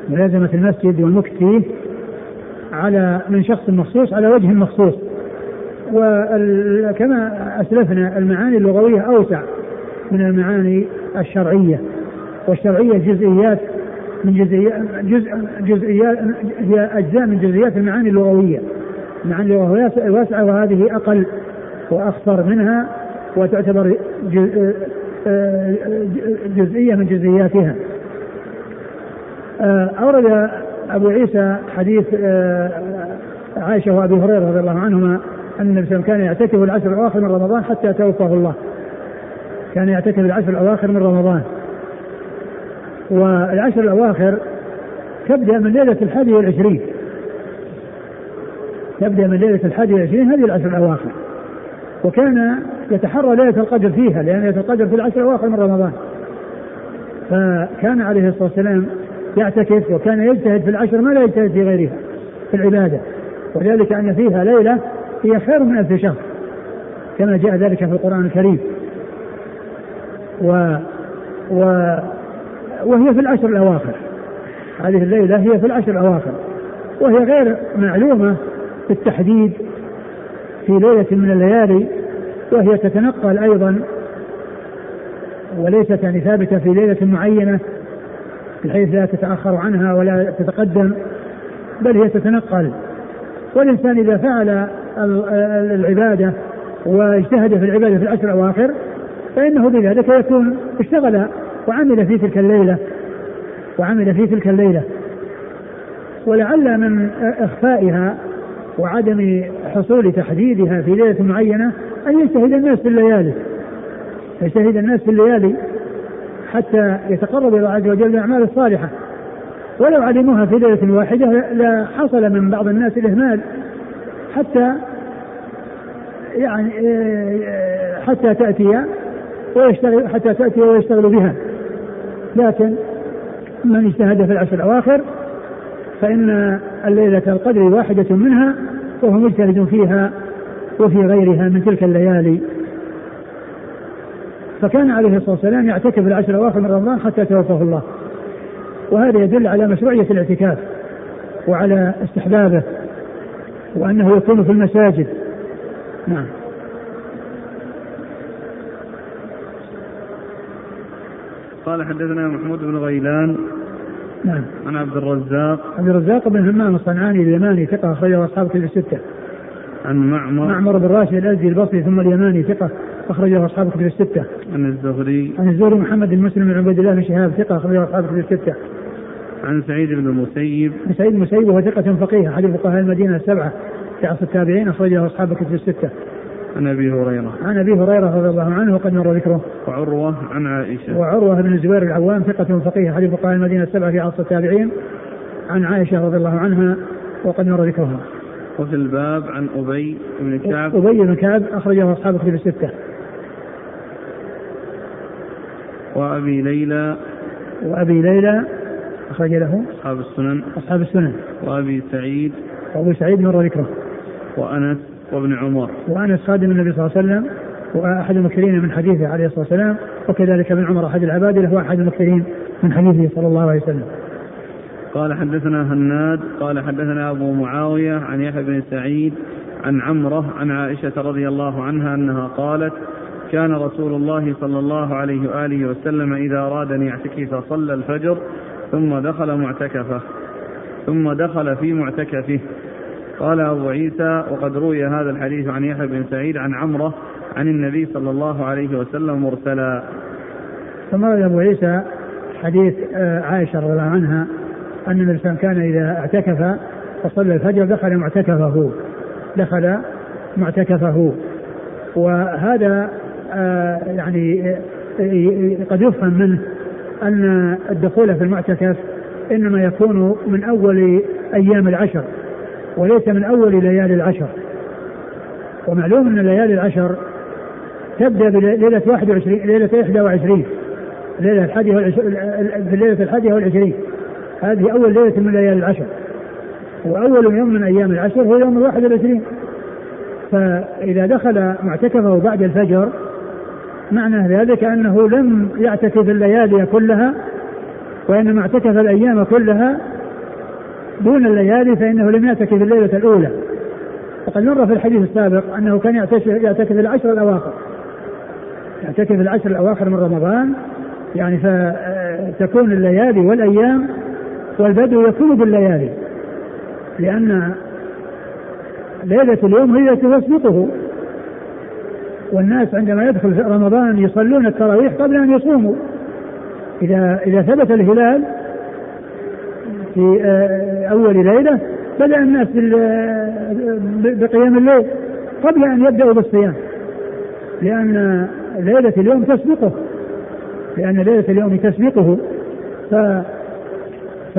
Speaker 2: ملازمة المسجد والمكث فيه على من شخص مخصوص على وجه مخصوص. وكما أسلفنا المعاني اللغوية أوسع. من المعاني الشرعية والشرعية جزئيات من جزئيات جزء جزئيات هي أجزاء من جزئيات المعاني اللغوية. المعاني اللغوية واسعة وهذه أقل وأخطر منها وتعتبر جزئية من جزئياتها. أورد أبو عيسى حديث عائشة وأبي هريرة رضي الله عنهما أن النبي كان يعتكف العشر الأواخر من رمضان حتى توفاه الله. كان يعتكف العشر الأواخر من رمضان. والعشر الأواخر تبدأ من ليلة الحادي والعشرين. تبدأ من ليلة الحادي والعشرين هذه العشر الأواخر. وكان يتحرى ليلة القدر فيها لأن ليلة القدر في العشر الأواخر من رمضان. فكان عليه الصلاة والسلام يعتكف وكان يجتهد في العشر ما لا يجتهد في غيرها في العبادة. وذلك أن فيها ليلة هي خير من ألف شهر كما جاء ذلك في القرآن الكريم. و و وهي في العشر الأواخر. هذه الليلة هي في العشر الأواخر. وهي غير معلومة بالتحديد في ليلة من الليالي وهي تتنقل أيضا وليست يعني ثابتة في ليلة معينة بحيث لا تتأخر عنها ولا تتقدم بل هي تتنقل. والإنسان إذا فعل العبادة واجتهد في العبادة في العشر الأواخر فإنه بذلك يكون اشتغل وعمل في تلك الليلة وعمل في تلك الليلة. ولعل من إخفائها وعدم حصول تحديدها في ليلة معينة أن يجتهد الناس في الليالي يجتهد الناس في الليالي حتى يتقرب الله عز وجل بالأعمال الصالحة. ولو علموها في ليلة واحدة لحصل من بعض الناس الإهمال حتى يعني حتى تأتي ويشتغل حتى تأتي ويشتغل بها. لكن من اجتهد في العشر الأواخر فإن الليلة القدر واحدة منها وهو مجتهد فيها وفي غيرها من تلك الليالي. فكان عليه الصلاة والسلام يعتكف العشر الأواخر من رمضان حتى توفاه الله. وهذا يدل على مشروعية الاعتكاف وعلى استحبابه وأنه يكون في المساجد. نعم.
Speaker 1: قال حدثنا محمود بن غيلان
Speaker 2: نعم
Speaker 1: عن عبد الرزاق
Speaker 2: عبد الرزاق بن همام الصنعاني اليماني ثقة أخرجه أصحاب كتب الستة.
Speaker 1: عن معمر
Speaker 2: معمر بن راشد الأزدي البصري ثم اليماني ثقة أخرجه أصحاب كتب الستة.
Speaker 1: عن الزهري
Speaker 2: عن الزهري محمد بن مسلم بن عبيد الله بن شهاب ثقة أخرجه أصحاب كتب الستة.
Speaker 1: عن سعيد بن المسيب
Speaker 2: عن سعيد بن المسيب وهو ثقة فقيه أحد فقهاء المدينة السبعة في عصر التابعين أخرجه أصحاب كتب الستة.
Speaker 1: عن أبي هريرة.
Speaker 2: عن أبي هريرة رضي الله عنه وقد مر ذكره.
Speaker 1: وعروة عن عائشة.
Speaker 2: وعروة بن الزبير العوام ثقة فقيه احد فقهاء المدينة السبعة في عصر التابعين. عن عائشة رضي الله عنها وقد مر ذكرها.
Speaker 1: وفي الباب عن أبي بن كعب.
Speaker 2: أبي بن كعب أخرجه أصحاب كتب الستة.
Speaker 1: وأبي ليلى.
Speaker 2: وأبي ليلى أخرج له.
Speaker 1: أصحاب السنن.
Speaker 2: أصحاب السنن.
Speaker 1: وأبي سعيد.
Speaker 2: وأبو سعيد مر ذكره.
Speaker 1: وأنس. وابن عمر.
Speaker 2: وأنس خادم النبي صلى الله عليه وسلم وأحد المكثرين من حديثه عليه الصلاة والسلام وكذلك ابن عمر أحد العباد له أحد المكثرين من حديثه صلى الله عليه وسلم.
Speaker 1: قال حدثنا هناد قال حدثنا أبو معاوية عن يحيى بن سعيد عن عمرة عن عائشة رضي الله عنها أنها قالت كان رسول الله صلى الله عليه وآله وسلم إذا أراد أن يعتكف صلى الفجر ثم دخل معتكفه ثم دخل في معتكفه. قال أبو عيسى وقد روي هذا الحديث عن يحيى بن سعيد عن عمرة عن النبي صلى الله عليه وسلم مرسلا.
Speaker 2: ثم روي أبو عيسى حديث آه، عائشة رضي الله عنها أن وسلم كان إذا اعتكف وصلى الفجر دخل معتكفه دخل معتكفه. وهذا آه، يعني آه، قد يفهم منه أن الدخول في المعتكف إنما يكون من أول أيام العشر. وليس من أول ليالي العشر. ومعلوم أن ليالي العشر تبدأ بليلة 21 ليلة 21 ليلة الحادية في الليلة الحادية والعشرين. هذه أول ليلة من ليالي العشر. وأول يوم من أيام العشر هو يوم الواحد والعشرين. فإذا دخل معتكفه بعد الفجر معنى ذلك أنه لم يعتكف الليالي كلها وإنما اعتكف الأيام كلها دون الليالي فإنه لم يعتكف الليلة الأولى. وقد مر في الحديث السابق أنه كان يعتكف العشر الأواخر. يعتكف العشر الأواخر من رمضان. يعني فتكون الليالي والأيام والبدو يكون بالليالي. لأن ليلة اليوم هي التي تسبقه. والناس عندما يدخل رمضان يصلون التراويح قبل أن يصوموا. إذا إذا ثبت الهلال في آه، أول ليلة بدأ الناس بقيام الليل قبل أن يبدأوا بالصيام. لأن ليلة اليوم تسبقه. لأن ليلة اليوم تسبقه. ف ف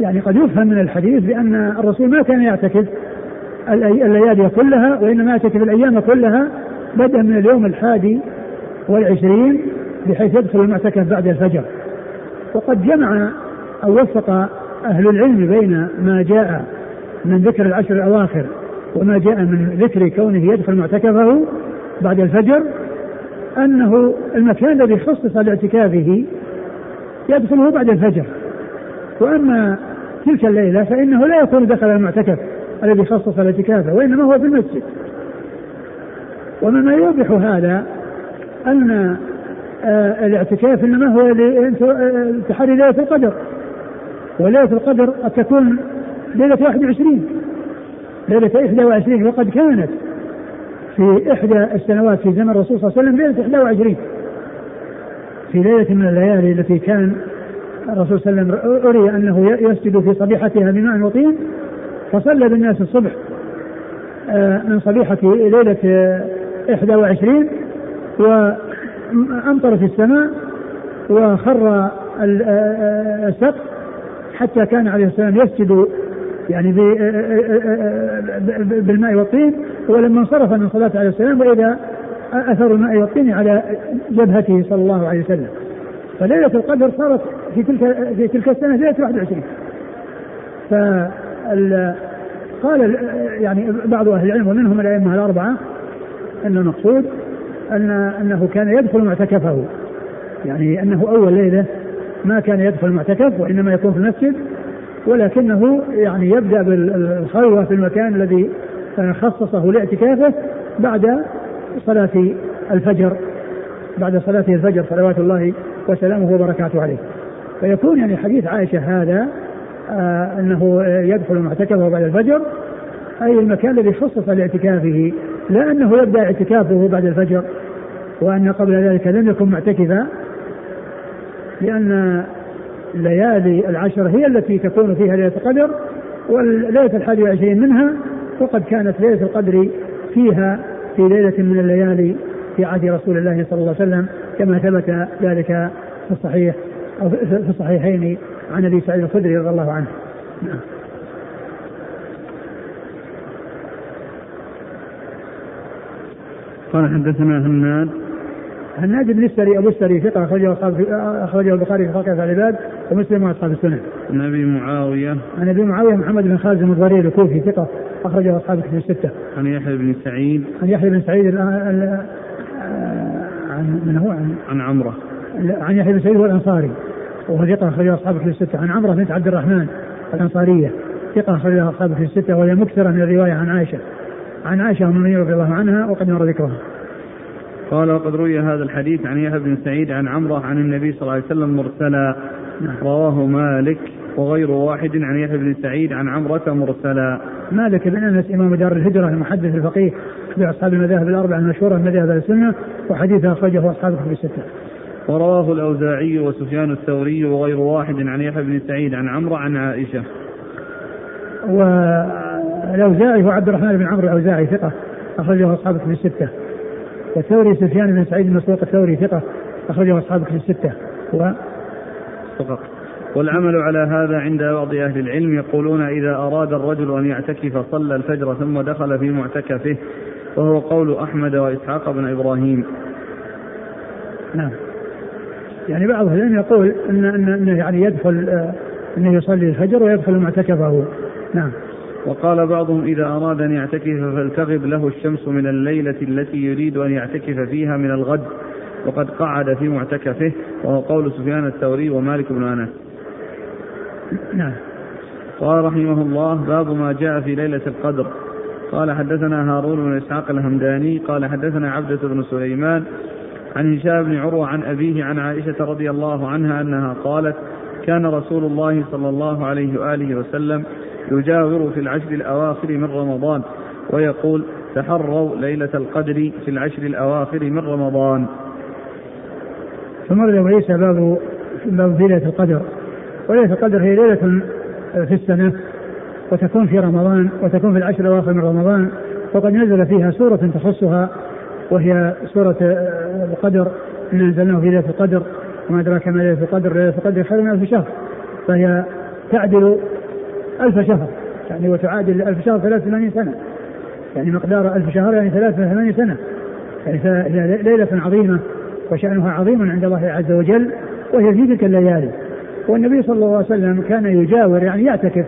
Speaker 2: يعني قد يفهم من الحديث بأن الرسول ما كان يعتكف الليالي كلها وإنما يعتكف الأيام كلها بدءا من اليوم الحادي والعشرين بحيث يدخل المعتكف بعد الفجر. وقد جمع أو وفق أهل العلم بين ما جاء من ذكر العشر الأواخر وما جاء من ذكر كونه يدخل معتكفه بعد الفجر أنه المكان الذي خصص لاعتكافه يدخله بعد الفجر. وأما تلك الليلة فإنه لا يكون دخل المعتكف الذي خصص الاعتكاف وإنما هو في المسجد. ومما يوضح هذا أن آه، الاعتكاف إنما هو لتحري ليلة القدر. وليلة القدر قد تكون ليلة 21 ليلة 21 وقد كانت في إحدى السنوات في زمن الرسول صلى الله عليه وسلم ليلة 21 في ليلة من الليالي التي كان الرسول صلى الله عليه وسلم أري أنه يسجد في صبيحتها بماء وطين فصلى بالناس الصبح آه، من صبيحة ليلة 21 وأمطرت السماء وخر آه، آه، السقف حتى كان عليه السلام يسجد يعني بالماء والطين ولما انصرف من صلاة عليه السلام وإذا أثر الماء والطين على جبهته صلى الله عليه وسلم. فليلة القدر صارت في تلك في تلك السنة ليلة 21 ف قال يعني بعض أهل العلم ومنهم الأئمة الأربعة أن المقصود أن أنه كان يدخل معتكفه يعني أنه أول ليلة ما كان يدخل المعتكف وإنما يكون في المسجد ولكنه يعني يبدأ بالخلوه في المكان الذي خصصه لاعتكافه بعد صلاة الفجر بعد صلاة الفجر صلوات الله وسلامه وبركاته عليه. فيكون يعني حديث عائشة هذا آه إنه يدخل معتكفه بعد الفجر أي المكان الذي خصص لاعتكافه لا انه يبدأ اعتكافه بعد الفجر وأن قبل ذلك لم يكن معتكفا لأن ليالي العشر هي التي تكون فيها ليلة القدر والليلة الحادي والعشرين منها وقد كانت ليلة القدر فيها في ليلة من الليالي في عهد رسول الله صلى الله عليه وسلم كما ثبت ذلك في الصحيح أو في الصحيحين عن أبي سعيد الخدري رضي الله عنه. نعم.
Speaker 1: قال حدثنا هناد
Speaker 2: هناد بن السري ابو السري ثقة أخرجه اصحاب أخرجه البخاري في خلق العباد ومسلم وأصحاب السنن.
Speaker 1: عن ابي معاوية.
Speaker 2: عن أبي معاوية محمد بن خازم الضرير الكوفي ثقة أخرجه أصحاب الكتب الستة.
Speaker 1: عن يحيى بن سعيد.
Speaker 2: عن يحيى بن سعيد عن من هو؟ عن
Speaker 1: عن عمرة.
Speaker 2: عن يحيى بن سعيد الأنصاري. وهو ثقة أخرجه أصحاب الكتب الستة. عن عمرة بنت عبد الرحمن الأنصارية. ثقة اخرجها أصحاب الكتب الستة. وهي مكثرة من الرواية عن عائشة. عن عائشة ام رضي الله عنها وقد مر ذكرها.
Speaker 1: قال وقد روي هذا الحديث عن يحيى بن سعيد عن عمرة عن النبي صلى الله عليه وسلم مرسلا رواه مالك وغير واحد عن يحيى بن سعيد عن عمرة مرسلا.
Speaker 2: مالك بن أنس إمام دار الهجرة المحدث الفقيه باصحاب المذاهب الأربعة المشهورة من مذاهب السنة وحديثه أخرجه أصحاب الكتب الستة.
Speaker 1: ورواه الأوزاعي وسفيان الثوري وغير واحد عن يحيى بن سعيد عن عمرو عن عائشة.
Speaker 2: والأوزاعي هو عبد الرحمن بن عمرو الأوزاعي ثقة أخرجه أصحاب الكتب الستة. والثوري سفيان بن سعيد بن مسروق الثوري ثقة أخرجه أصحاب في الستة. و
Speaker 1: فقط. والعمل على هذا عند بعض أهل العلم يقولون إذا أراد الرجل أن يعتكف صلى الفجر ثم دخل في معتكفه وهو قول أحمد وإسحاق بن إبراهيم.
Speaker 2: نعم. يعني بعض العلم يقول إن, إن, إن يعني يدخل آه، أنه يصلي الفجر ويدخل معتكفه. نعم.
Speaker 1: وقال بعضهم إذا أراد أن يعتكف فلتغب له الشمس من الليلة التي يريد أن يعتكف فيها من الغد. وقد قعد في معتكفه. وهو قول سفيان الثوري ومالك بن أنس.
Speaker 2: نعم.
Speaker 1: قال رحمه الله باب ما جاء في ليلة القدر. قال حدثنا هارون بن إسحاق الهمداني. قال حدثنا عبدة بن سليمان عن هشام بن عروة عن أبيه عن عائشة رضي الله عنها أنها قالت كان رسول الله صلى الله عليه وآله وسلم يجاور في العشر الأواخر من رمضان ويقول تحروا ليلة القدر في العشر الأواخر من رمضان.
Speaker 2: ثم وليس باب باب ليلة القدر. وليلة القدر هي ليلة في السنة وتكون في رمضان وتكون في العشر الأواخر من رمضان وقد نزل فيها سورة تخصها وهي سورة القدر. إن أنزلناه في ليلة القدر وما أدراك ما ليلة القدر. ليلة القدر خير من ألف شهر. فهي تعدل ألف شهر. يعني وتعادل ألف شهر 83 سنة. يعني مقدار ألف شهر يعني 83 سنة. يعني ليلة عظيمة وشأنها عظيم عند الله عز وجل وهي في تلك الليالي. والنبي صلى الله عليه وسلم كان يجاور يعني يعتكف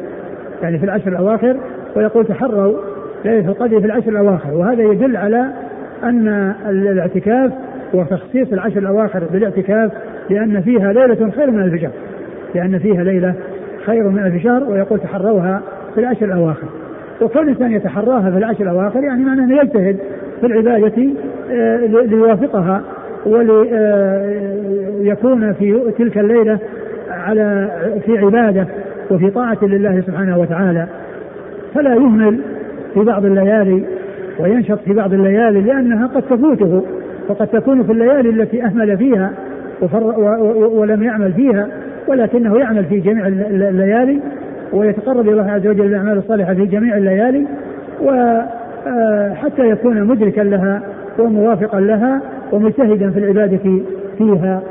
Speaker 2: يعني في العشر الأواخر ويقول تحروا ليلة القدر في العشر الأواخر. وهذا يدل على أن الاعتكاف وتخصيص العشر الأواخر بالاعتكاف لأن فيها ليلة خير من الفجر لأن فيها ليلة خير من ألف شهر ويقول تحروها في العشر الأواخر. وكل إنسان يتحراها في العشر الأواخر يعني معناه أنه يجتهد في العبادة آه، ليوافقها وليكون آه، في تلك الليلة على في عبادة وفي طاعة لله سبحانه وتعالى. فلا يهمل في بعض الليالي وينشط في بعض الليالي لأنها قد تفوته وقد تكون في الليالي التي أهمل فيها ولم يعمل فيها. ولكنه يعمل في جميع الليالي ويتقرب إلى الله عز وجل بالأعمال الصالحة في جميع الليالي وحتى آه، يكون مدركا لها وموافقا لها ومجتهدا في العبادة فيها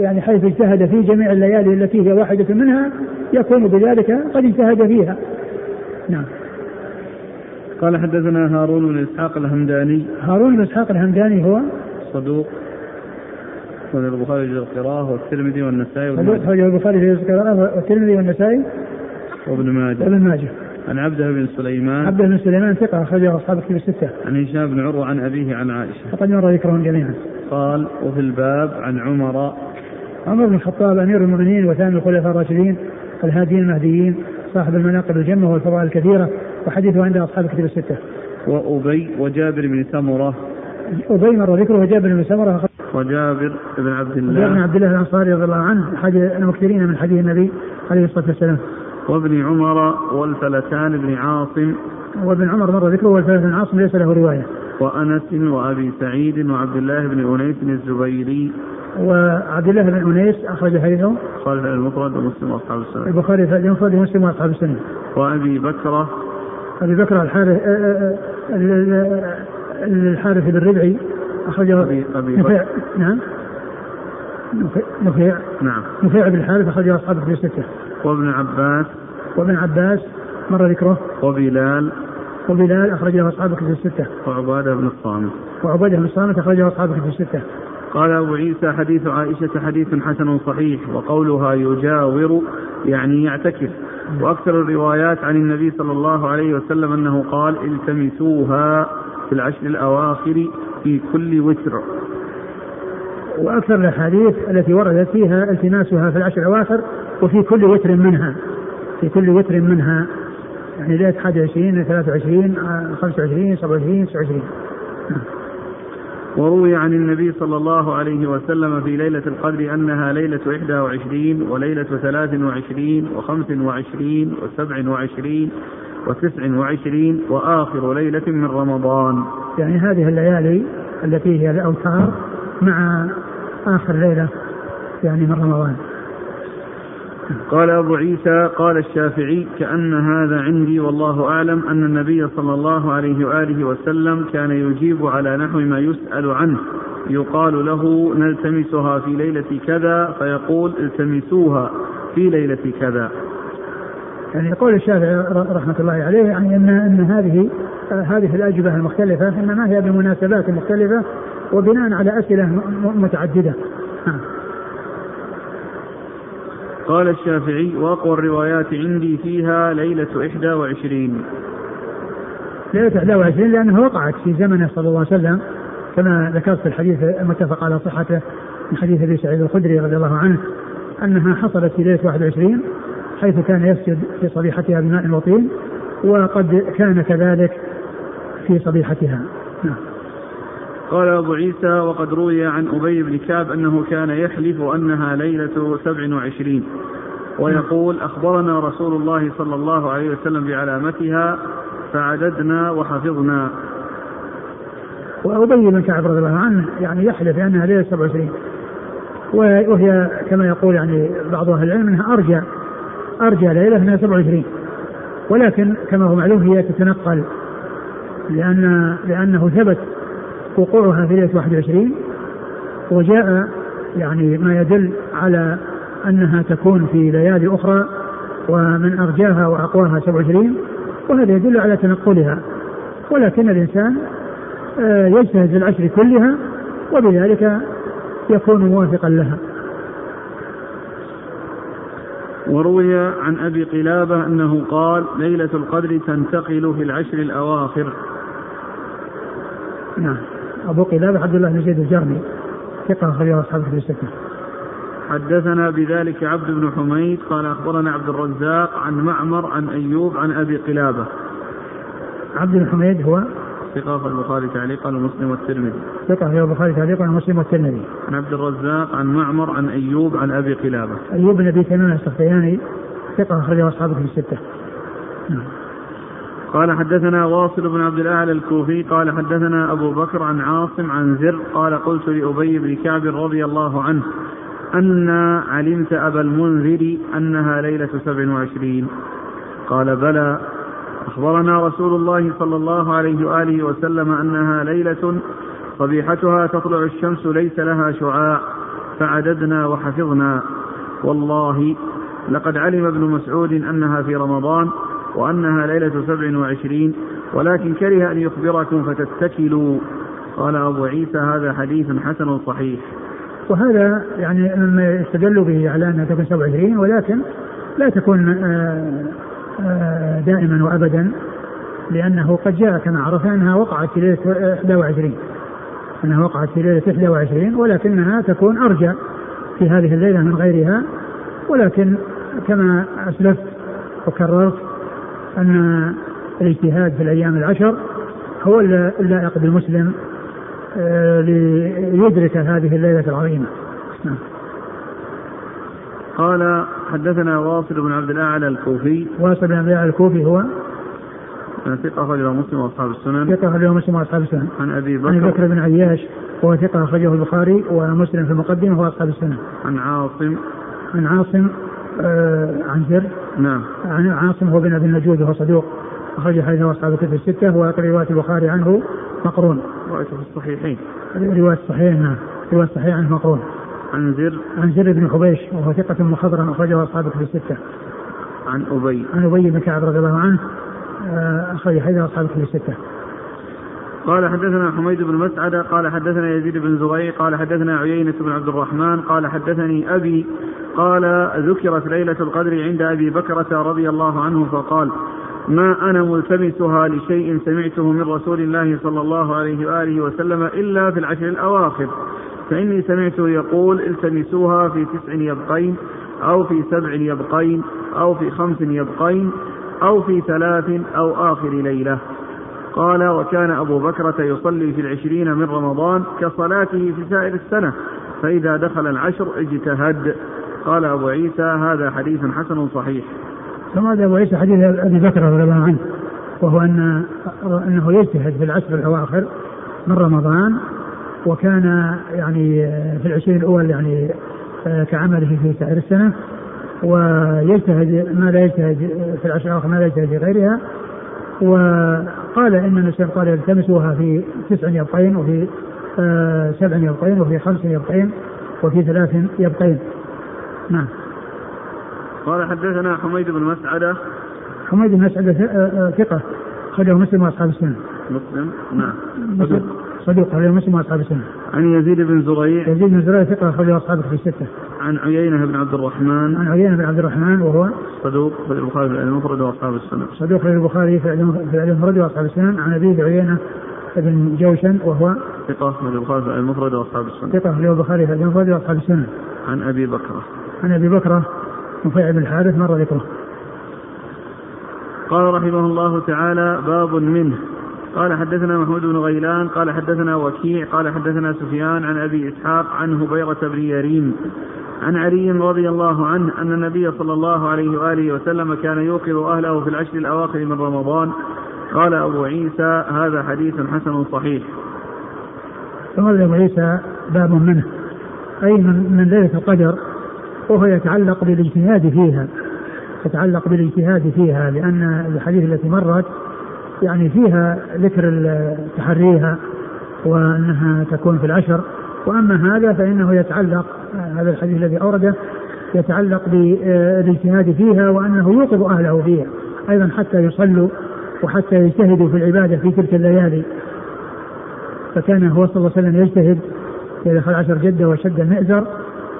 Speaker 2: يعني حيث اجتهد في جميع الليالي التي هي واحدة منها يكون بذلك قد اجتهد فيها. نعم.
Speaker 1: قال حدثنا هارون بن إسحاق الهمداني.
Speaker 2: هارون بن إسحاق الهمداني هو
Speaker 1: صدوق أخرج البخاري في القراءة والترمذي والنسائي
Speaker 2: أخرج البخاري في القراءة والترمذي والنسائي
Speaker 1: وابن ماجه
Speaker 2: وابن ماجه
Speaker 1: عن عبده بن سليمان
Speaker 2: عبده بن سليمان ثقة أخرجه أصحاب الكتب الستة.
Speaker 1: عن هشام بن عروة عن أبيه عن عائشة.
Speaker 2: وقد مر ذكرهم جميعا.
Speaker 1: قال وفي الباب عن عمر
Speaker 2: عمر بن الخطاب أمير المؤمنين وثاني الخلفاء الراشدين الهاديين المهديين صاحب المناقب الجمة والفضائل الكثيرة وحديثه عند أصحاب الكتب الستة.
Speaker 1: وأبي وجابر بن سمرة.
Speaker 2: أبي مر ذكره وجابر بن سمرة
Speaker 1: وجابر بن عبد الله.
Speaker 2: جابر بن عبد الله الأنصاري رضي الله عنه احد المكثرين من حديث النبي عليه الصلاة والسلام.
Speaker 1: وابن عمر والفلتان بن عاصم.
Speaker 2: وابن عمر مر ذكره والفلتان بن عاصم ليس له رواية.
Speaker 1: وأنس وأبي سعيد وعبد الله بن أنيس الزبيري.
Speaker 2: وعبد الله بن أنيس أخرج حديثه.
Speaker 1: في المفرد ومسلم وأصحاب السنة.
Speaker 2: البخاري في المفرد ومسلم وأصحاب السنة.
Speaker 1: وأبي بكرة.
Speaker 2: أبي بكر الحارث الحارث بن ربعي. أخرجه أبي أبي نفيع نعم. نفيع
Speaker 1: نعم.
Speaker 2: نفيع بن الحارث أخرجه أصحابه في الستة.
Speaker 1: وابن عباس.
Speaker 2: وابن عباس مر ذكره.
Speaker 1: وبلال.
Speaker 2: وبلال أخرج له أصحاب كتب الستة.
Speaker 1: وعبادة بن الصامت.
Speaker 2: وعبادة بن الصامت أخرج له أصحاب كتب الستة.
Speaker 1: قال أبو عيسى حديث عائشة حديث حسن صحيح وقولها يجاور يعني يعتكف. وأكثر الروايات عن النبي صلى الله عليه وسلم أنه قال التمسوها في العشر الأواخر في كل وتر.
Speaker 2: وأكثر الأحاديث التي وردت فيها التماسها في العشر الأواخر وفي كل وتر منها. في كل وتر منها. يعني ليلة 21 23 25 27 29
Speaker 1: وروي عن النبي صلى الله عليه وسلم في ليلة القدر أنها ليلة إحدى وعشرين وليلة ثلاث وعشرين وخمس وعشرين وسبع وعشرين وتسع وعشرين وآخر ليلة من رمضان.
Speaker 2: يعني هذه الليالي التي هي الأوتار مع آخر ليلة يعني من رمضان.
Speaker 1: قال أبو عيسى قال الشافعي كأن هذا عندي والله أعلم أن النبي صلى الله عليه وآله وسلم كان يجيب على نحو ما يسأل عنه. يقال له نلتمسها في ليلة كذا فيقول التمسوها في ليلة كذا.
Speaker 2: يعني يقول الشافعي رحمة الله عليه يعني أن أن هذه هذه الأجوبة المختلفة إنما هي بمناسبات مختلفة وبناء على أسئلة متعددة.
Speaker 1: قال الشافعي وأقوى الروايات عندي فيها ليلة إحدى وعشرين.
Speaker 2: ليلة 21 لأنها وقعت في زمنه صلى الله عليه وسلم. كما ذكرت في الحديث المتفق على صحته من حديث أبي سعيد الخدري رضي الله عنه أنها حصلت في ليلة 21 حيث كان يسجد في صبيحتها بماء وطين وقد كان كذلك في صبيحتها نعم.
Speaker 1: قال أبو عيسى وقد روي عن أبي بن كعب أنه كان يحلف أنها ليلة سبع وعشرين ويقول أخبرنا رسول الله صلى الله عليه وسلم بعلامتها فعددنا وحفظنا
Speaker 2: وأبي بن كعب رضي الله عنه يعني يحلف أنها ليلة 27 وهي كما يقول يعني بعض أهل العلم أنها أرجى أرجى ليلة أنها 27 ولكن كما هو معلوم هي تتنقل لأن لأنه ثبت وقوعها في ليلة 21 وجاء يعني ما يدل على أنها تكون في ليالي أخرى ومن أرجاها وأقواها 27 وهذا يدل على تنقلها. ولكن الإنسان آه، يجتهد في العشر كلها وبذلك يكون موافقا لها.
Speaker 1: وروي عن أبي قلابة أنه قال ليلة القدر تنتقل في العشر الأواخر
Speaker 2: نعم أبو قلابة عبد الله بن زيد الجرمي ثقة أخرجه أصحاب الكتب الستة.
Speaker 1: حدثنا بذلك عبد بن حميد قال أخبرنا عبد الرزاق عن معمر عن أيوب عن أبي قلابة.
Speaker 2: عبد بن حميد هو
Speaker 1: ثقة في البخاري تعليقا ومسلم والترمذي.
Speaker 2: ثقة في البخاري تعليقا ومسلم والترمذي.
Speaker 1: عن عبد الرزاق عن معمر عن أيوب عن أبي قلابة.
Speaker 2: أيوب بن أبي تميم السختياني ثقة أخرجه أصحاب الكتب الستة.
Speaker 1: نعم. قال حدثنا واصل بن عبد الأعلى الكوفي قال حدثنا أبو بكر عن عاصم عن زر قال قلت لأبي بن كعب رضي الله عنه أن علمت أبا المنذر أنها ليلة سبع وعشرين قال بلى أخبرنا رسول الله صلى الله عليه وآله وسلم أنها ليلة صبيحتها تطلع الشمس ليس لها شعاع فعددنا وحفظنا. والله لقد علم ابن مسعود أنها في رمضان وأنها ليلة سبع وعشرين ولكن كره أن يخبركم فتتكلوا. قال أبو عيسى هذا حديث حسن صحيح.
Speaker 2: وهذا يعني مما يستدل به على أنها تكون 27 ولكن لا تكون آه، دائما وأبدا لأنه قد جاء كما عرفنا أنها وقعت في ليلة 21 أنها وقعت في ليلة 21 ولكنها تكون أرجى في هذه الليلة من غيرها. ولكن كما أسلفت وكررت أن الاجتهاد في الأيام العشر هو اللائق بالمسلم آه، ليدرك هذه الليلة العظيمة. نعم.
Speaker 1: قال حدثنا واصل بن عبد الأعلى الكوفي.
Speaker 2: واصل بن عبد الأعلى الكوفي هو
Speaker 1: ثقة أخرجه مسلم وأصحاب السنن.
Speaker 2: ثقة أخرجه مسلم وأصحاب السنن.
Speaker 1: عن أبي بكر
Speaker 2: عن بكر. بن عياش وهو ثقة أخرجه البخاري ومسلم في المقدمة وأصحاب السنن.
Speaker 1: عن عاصم.
Speaker 2: عن عاصم آه عن زر.
Speaker 1: نعم.
Speaker 2: عن عاصم هو بن أبي النجود وهو صدوق. أخرج حديثه أصحاب الكتب الستة وروايه البخاري عنه مقرون.
Speaker 1: روايته في الصحيحين.
Speaker 2: رواية الصحيح نعم. رواية الصحيح عنه مقرون.
Speaker 1: عن زر
Speaker 2: عن زر بن حبيش وهو ثقة مخضرم أخرجه أصحاب الكتب الستة.
Speaker 1: عن أبي
Speaker 2: عن أبي بن كعب رضي الله عنه أخرج حديث أصحاب الكتب الستة.
Speaker 1: قال حدثنا حميد بن مسعد قال حدثنا يزيد بن زغير قال حدثنا عيينة بن عبد الرحمن قال حدثني أبي قال ذكرت ليلة القدر عند أبي بكرة رضي الله عنه فقال ما أنا ملتمسها لشيء سمعته من رسول الله صلى الله عليه وآله وسلم إلا في العشر الأواخر فإني سمعته يقول التمسوها في تسع يبقين أو في سبع يبقين أو في خمس يبقين أو في ثلاث أو آخر ليلة. قال وكان أبو بكرة يصلي في العشرين من رمضان كصلاته في سائر السنة فإذا دخل العشر اجتهد. قال أبو عيسى هذا حديث حسن صحيح.
Speaker 2: ثم هذا أبو عيسى حديث أبي بكر رضي الله عنه وهو أن أنه يجتهد في العشر الأواخر من رمضان وكان يعني في العشرين الأول يعني كعمله في سائر السنة ويجتهد ما لا يجتهد في العشر الأواخر ما لا يجتهد في غيرها. وقال إن النبي قال التمسوها في تسع يبقين وفي آه سبع يبقين وفي خمس يبقين وفي ثلاث يبقين. نعم.
Speaker 1: قال حدثنا حميد بن مسعدة.
Speaker 2: حميد بن مسعدة آه، ثقة خرجه مسلم وأصحاب السنة.
Speaker 1: مسلم؟ نعم.
Speaker 2: صدوق خرجه مسلم وأصحاب السنة.
Speaker 1: عن يزيد بن زريع.
Speaker 2: يزيد بن زريع ثقة خرجه أصحاب في الستة.
Speaker 1: عن عيينة بن عبد الرحمن.
Speaker 2: عن عيينة بن عبد الرحمن وهو
Speaker 1: صدوق في البخاري في المفرد واصحاب السنن
Speaker 2: صدوق في البخاري في المفرد واصحاب السنن عن أبي عيينة بن جوشن وهو
Speaker 1: ثقة في البخاري في المفرد واصحاب السنن
Speaker 2: ثقة في البخاري في المفرد واصحاب السنن
Speaker 1: عن أبي بكرة
Speaker 2: عن أبي بكرة نفيع بن الحارث مر ذكره.
Speaker 1: قال رحمه الله تعالى باب منه. قال حدثنا محمود بن غيلان قال حدثنا وكيع قال حدثنا سفيان عن أبي إسحاق عن هبيرة بن يريم عن علي رضي الله عنه أن النبي صلى الله عليه وآله وسلم كان يوقظ أهله في العشر الأواخر من رمضان قال أبو عيسى هذا حديث حسن صحيح.
Speaker 2: ثم أبو عيسى باب منه أي من, من ليلة القدر وهو يتعلق بالإجتهاد فيها يتعلق بالإجتهاد فيها لأن الحديث التي مرت يعني فيها ذكر تحريها وأنها تكون في العشر. وأما هذا فإنه يتعلق هذا الحديث الذي أورده يتعلق بالإجتهاد فيها وأنه يوقظ أهله فيها أيضا حتى يصلوا وحتى يجتهدوا في العبادة في تلك الليالي. فكان هو صلى الله عليه وسلم يجتهد في دخل عشر جدة وشد المئزر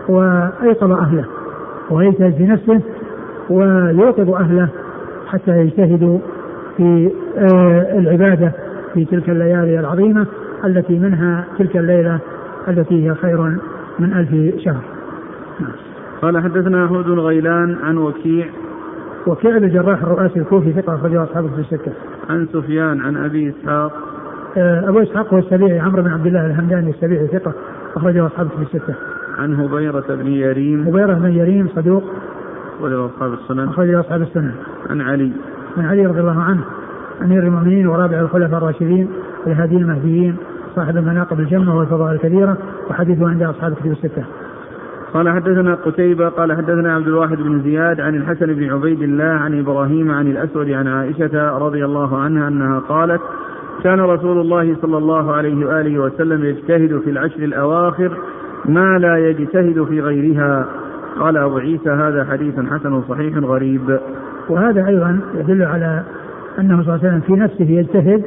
Speaker 2: وأيقظ أهله ويجتهد في نفسه ويوقظ أهله حتى يجتهدوا في آه، العبادة في تلك الليالي العظيمة التي منها تلك الليلة التي هي خير من ألف شهر
Speaker 1: قال حدثنا هود بن غيلان عن وكيع
Speaker 2: وكيع الجراح الرؤاسي الكوفي ثقة أخرجه أصحابه في الستة.
Speaker 1: عن سفيان عن أبي إسحاق
Speaker 2: آه، أبو إسحاق هو السبيعي عمرو بن عبد الله الهمداني السبيعي ثقة أخرجه أصحابه في الستة.
Speaker 1: عن هبيرة بن يريم
Speaker 2: هبيرة بن يريم صدوق
Speaker 1: أخرجه أصحاب السنن
Speaker 2: أخرجه أصحاب السنن.
Speaker 1: عن علي
Speaker 2: عن علي رضي الله عنه أمير المؤمنين ورابع الخلفاء الراشدين الهادي المهديين صاحب المناقب الجمة والفضائل الكبيرة وحديثه عند أصحاب الكتب الستة.
Speaker 1: قال حدثنا قتيبة قال حدثنا عبد الواحد بن زياد عن الحسن بن عبيد الله عن إبراهيم عن الأسود عن عائشة رضي الله عنها أنها قالت كان رسول الله صلى الله عليه وآله وسلم يجتهد في العشر الأواخر ما لا يجتهد في غيرها قال أبو عيسى هذا حديث حسن صحيح غريب
Speaker 2: وهذا أيضا يدل على أنه صلى الله عليه وسلم في نفسه يجتهد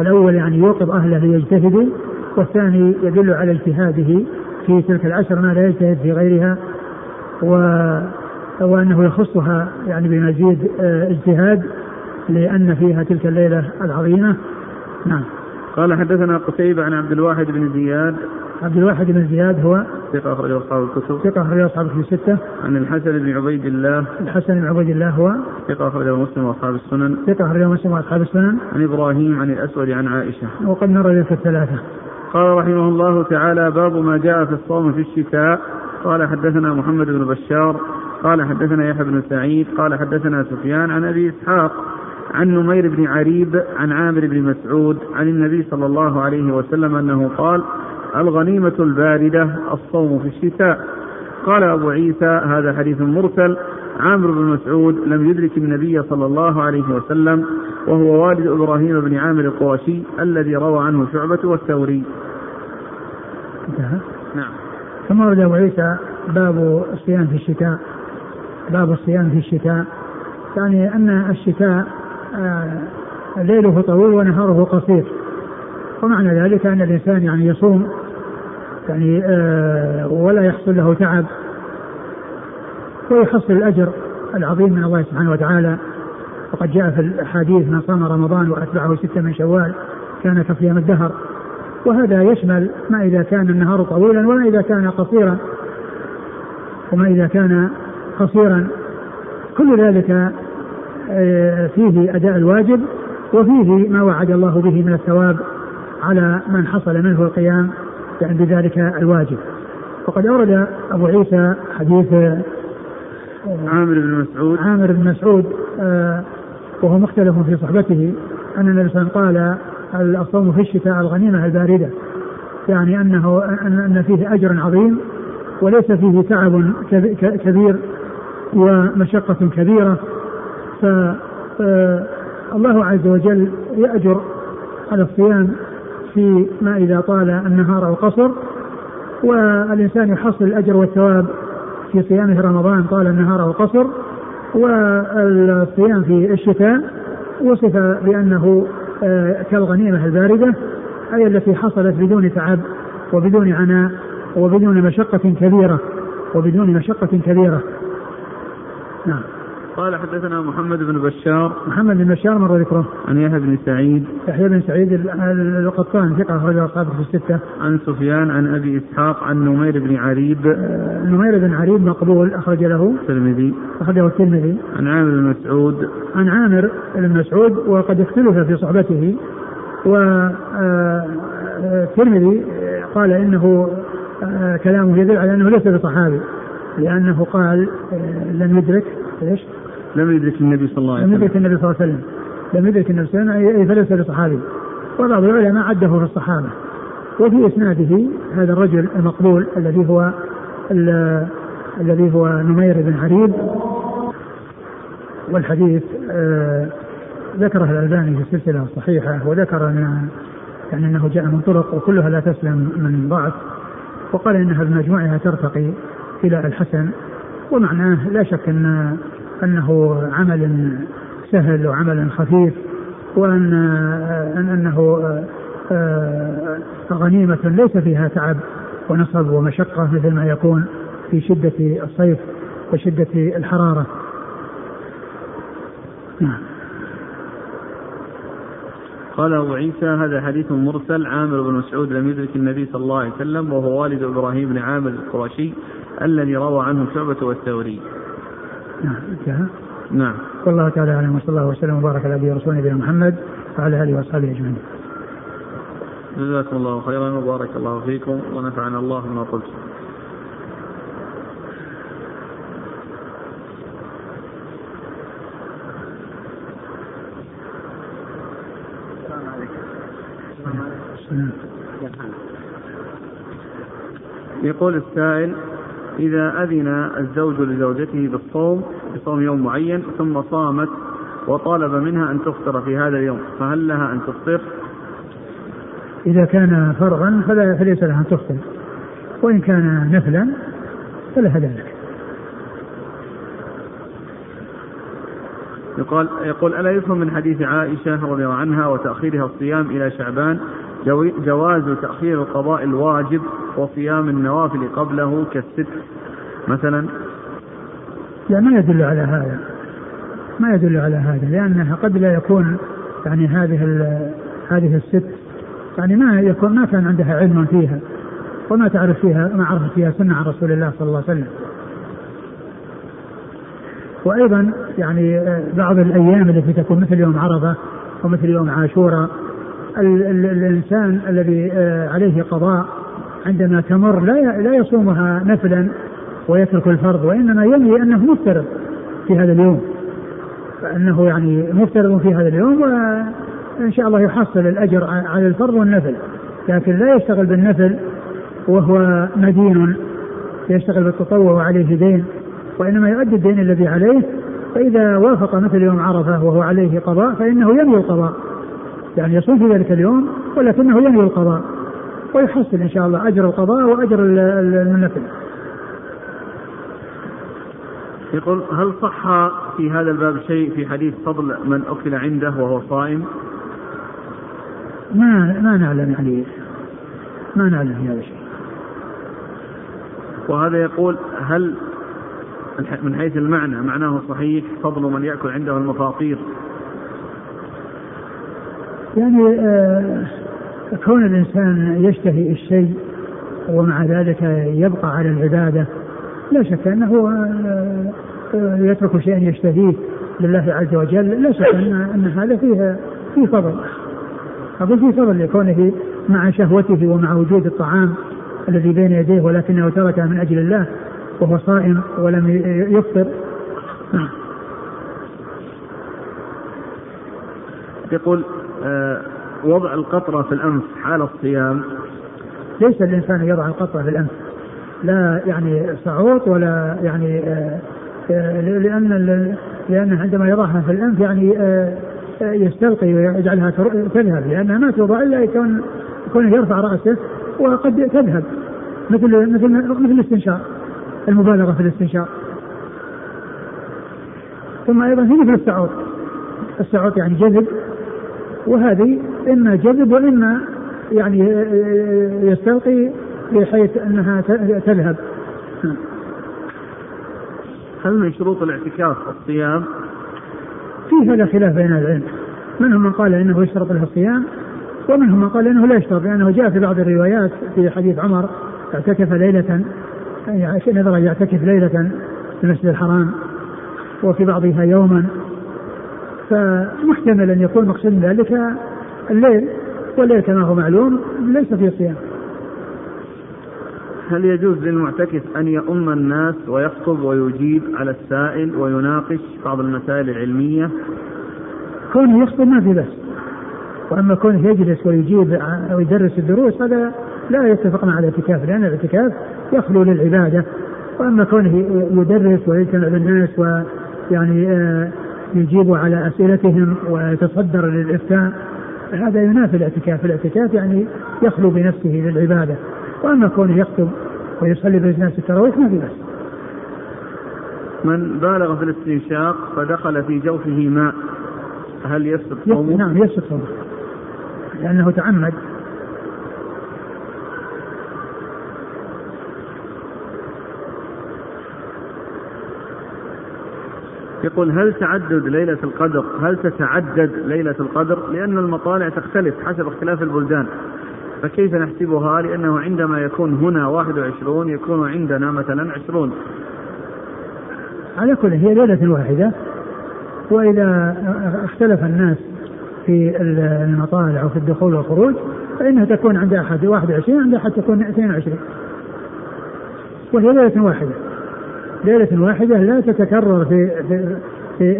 Speaker 2: الأول يعني يوقظ أهله ليجتهدوا والثاني يدل على اجتهاده في تلك العشر ما لا يجتهد في غيرها و وأنه يخصها يعني بمزيد آه، اجتهاد لأن فيها تلك الليلة العظيمة. نعم.
Speaker 1: قال حدثنا قتيبة عن عبد الواحد بن زياد
Speaker 2: عبد الواحد بن زياد هو
Speaker 1: ثقة أخرجه أصحاب الكتب.
Speaker 2: ثقة أخرجه أصحاب الكتب الستة
Speaker 1: عن الحسن بن عبيد الله.
Speaker 2: الحسن بن عبيد الله هو
Speaker 1: ثقة أخرجه مسلم وأصحاب السنن.
Speaker 2: ثقة أخرجه مسلم وأصحاب السنن.
Speaker 1: عن إبراهيم عن الأسود عن عائشة.
Speaker 2: وقد مر ذلك الثلاثة.
Speaker 1: قال رحمه الله تعالى باب ما جاء في الصوم في الشتاء. قال حدثنا محمد بن بشار. قال حدثنا يحيى بن سعيد. قال حدثنا سفيان عن أبي إسحاق. عن نمير بن عريب. عن عامر بن مسعود. عن النبي صلى الله عليه وسلم أنه قال الغنيمة الباردة الصوم في الشتاء. قال أبو عيسى هذا حديث مرسل. عامر بن مسعود لم يدرك النبي صلى الله عليه وسلم وهو والد إبراهيم بن عامر القرشي الذي روى عنه شعبة والثوري.
Speaker 2: انتهى؟
Speaker 1: نعم.
Speaker 2: ثم ورد أبو عيسى باب الصيام في الشتاء. باب الصيام في الشتاء. يعني أن الشتاء آه، ليله طويل ونهاره قصير. ومعنى ذلك أن الإنسان يعني يصوم يعني آه، ولا يحصل له تعب ويحصل الأجر العظيم من الله سبحانه وتعالى. وقد جاء في الأحاديث من صام رمضان وأتبعه ستة من شوال كان كصيام الدهر. وهذا يشمل ما إذا كان النهار طويلا وما إذا كان قصيرا وما إذا كان قصيرا. كل ذلك آه، فيه أداء الواجب وفيه ما وعد الله به من الثواب على من حصل منه القيام. يعني بذلك الواجب. وقد أورد أبو عيسى حديث آه،
Speaker 1: عامر بن مسعود.
Speaker 2: عامر بن مسعود آه، وهو مختلف في صحبته أن النبي صلى الله عليه وسلم قال الصوم في الشتاء الغنيمة الباردة؟ يعني أنه أن فيه أجر عظيم وليس فيه تعب كبير ومشقة كبيرة. فالله عز وجل يأجر على الصيام في ما إذا طال النهار أو قصر والإنسان يحصل الأجر والثواب في صيامه رمضان طال النهار أو قصر والصيام في الشتاء وصف بأنه آه، كالغنيمة الباردة أي التي حصلت بدون تعب وبدون عناء وبدون مشقة كبيرة وبدون مشقة كبيرة.
Speaker 1: نعم. قال حدثنا محمد بن بشار.
Speaker 2: محمد بن بشار مر ذكره.
Speaker 1: عن يحيى بن سعيد.
Speaker 2: يحيى بن سعيد القطان ثقة أخرجه أصحابه في الستة.
Speaker 1: عن سفيان عن أبي إسحاق عن نمير بن عريب.
Speaker 2: آه نمير بن عريب مقبول أخرج له.
Speaker 1: الترمذي.
Speaker 2: أخرجه الترمذي.
Speaker 1: عن عامر بن مسعود.
Speaker 2: عن عامر بن مسعود وقد اختلف في صحبته. والترمذي آه، قال إنه آه، كلامه يدل على أنه ليس بصحابي لأنه قال آه، لم يدرك إيش؟
Speaker 1: لم يدرك النبي صلى الله عليه
Speaker 2: وسلم. لم يدرك النبي صلى الله عليه وسلم. لم يدرك النبي صلى الله عليه وسلم. أي فليس بصحابي وبعض العلماء عده في الصحابة. وفي إسناده هذا الرجل المقبول الذي هو الذي هو نمير بن عريب والحديث آه ذكره الألباني في السلسلة الصحيحة وذكر أن يعني أنه جاء من طرق وكلها لا تسلم من ضعف. وقال إنها بمجموعها ترتقي إلى الحسن. ومعناه لا شك أن أنه عمل سهل وعمل خفيف وأن أنه آه، غنيمة ليس فيها تعب ونصب ومشقة مثل ما يكون في شدة الصيف وشدة الحرارة.
Speaker 1: نعم. قال أبو عيسى هذا حديث مرسل. عامر بن مسعود لم يدرك النبي صلى الله عليه وسلم وهو والد إبراهيم بن عامر القرشي الذي روى عنه شعبة والثوري.
Speaker 2: نعم. انتهى
Speaker 1: نعم.
Speaker 2: والله تعالى أعلم وصلى الله وسلم وبارك على نبينا ورسوله نبينا محمد وعلى آله وأصحابه أجمعين.
Speaker 1: جزاكم الله خيرا وبارك الله فيكم ونفعنا الله بما قلتم. يقول السائل إذا أذن الزوج لزوجته بالصوم بصوم يوم معين ثم صامت وطالب منها أن تفطر في هذا اليوم فهل لها أن تفطر؟
Speaker 2: إذا كان فلا فليس لها أن تفطر وإن كان نفلا فلها ذلك
Speaker 1: يقول يقول ألا يفهم من حديث عائشة رضي الله عنها وتأخيرها الصيام إلى شعبان جواز تأخير القضاء الواجب وصيام النوافل قبله كالست. مثلا؟
Speaker 2: لا ما يدل على هذا. ما يدل على هذا لأنها قد لا يكون يعني هذه هذه الست يعني ما يكون ما كان عندها علم فيها وما تعرف فيها ما عرفت فيها سنة عن رسول الله صلى الله عليه وسلم. وأيضا يعني بعض الأيام التي تكون مثل يوم عرفة ومثل يوم عاشوراء الإنسان الذي آه، عليه قضاء عندما تمر لا لا يصومها نفلا ويترك الفرض وإنما ينوي أنه مفترض في هذا اليوم. فأنه يعني مفترض في هذا اليوم وإن شاء الله يحصل الأجر على الفرض والنفل. لكن لا يشتغل بالنفل وهو مدين يشتغل بالتطوع وعليه دين. وإنما يؤدي الدين الذي عليه فإذا وافق مثل يوم عرفة وهو عليه قضاء فإنه ينوي القضاء. يعني يصوم في ذلك اليوم ولكنه ينوي القضاء ويحصل إن شاء الله أجر القضاء وأجر النفل.
Speaker 1: يقول هل صح في هذا الباب شيء في حديث فضل من أكل عنده وهو صائم؟
Speaker 2: ما ما نعلم يعني ما نعلم في هذا الشيء.
Speaker 1: وهذا يقول هل من حيث المعنى معناه صحيح فضل من يأكل عنده المفاطير
Speaker 2: يعني آه كون الإنسان يشتهي الشيء ومع ذلك يبقى على العبادة لا شك أنه آه يترك شيئا يشتهيه لله عز وجل لا شك أن, هذا فيه فيه فضل. أقول فيه فضل لكونه مع شهوته ومع وجود الطعام الذي بين يديه ولكنه تركه من أجل الله وهو صائم ولم يفطر.
Speaker 1: يقول آه وضع القطرة في الأنف حال الصيام.
Speaker 2: ليس الإنسان يضع القطرة في الأنف. لا يعني صعوط ولا يعني آه لأن لأن عندما يضعها في الأنف يعني آه يستلقي ويجعلها تذهب. لأنها ما توضع إلا يكون كونه يرفع رأسه وقد تذهب. مثل مثل مثل الاستنشاق المبالغة في الاستنشاق. ثم أيضا هي مثل السعوط السعوط يعني جذب وهذه إما جذب وإما يعني يستلقي بحيث أنها تذهب.
Speaker 1: هل من شروط الاعتكاف الصيام؟
Speaker 2: في هذا خلاف بين العلم. منهم من قال إنه يشترط له الصيام ومنهم من قال إنه لا يشترط لأنه جاء في بعض الروايات في حديث عمر اعتكف ليلة يعني نذر يعتكف ليلة في المسجد الحرام وفي بعضها يوما. فمحتمل أن يكون مقصود ذلك الليل والليل كما هو معلوم ليس فيه صيام.
Speaker 1: هل يجوز للمعتكف أن يؤم الناس ويخطب ويجيب على السائل ويناقش بعض المسائل العلمية؟
Speaker 2: كونه يخطب ما في بس وأما كونه يجلس ويجيب ويدرس الدروس هذا لا يتفق مع الاعتكاف لأن الاعتكاف يخلو للعبادة. وأما كونه يدرس ويجتمع بالناس ويعني آه، يجيب على أسئلتهم ويتصدر للإفتاء هذا ينافي الاعتكاف الاعتكاف يعني يخلو بنفسه للعبادة وأما كونه يخطب ويصلي بالناس التراويح ما في بس.
Speaker 1: من بالغ في الاستنشاق فدخل في جوفه ماء هل يسقط صومه؟
Speaker 2: نعم يسقط صومه. لأنه تعمد
Speaker 1: يقول هل تعدد ليلة القدر؟ هل تتعدد ليلة القدر؟ لأن المطالع تختلف حسب اختلاف البلدان. فكيف نحسبها؟ لأنه عندما يكون هنا 21 يكون عندنا مثلا 20
Speaker 2: على كل هي ليلة واحدة. وإذا اختلف الناس في المطالع وفي الدخول والخروج فإنها تكون عند أحد 21 عند أحد تكون 22 وهي ليلة واحدة. ليلة واحدة لا تتكرر في في في,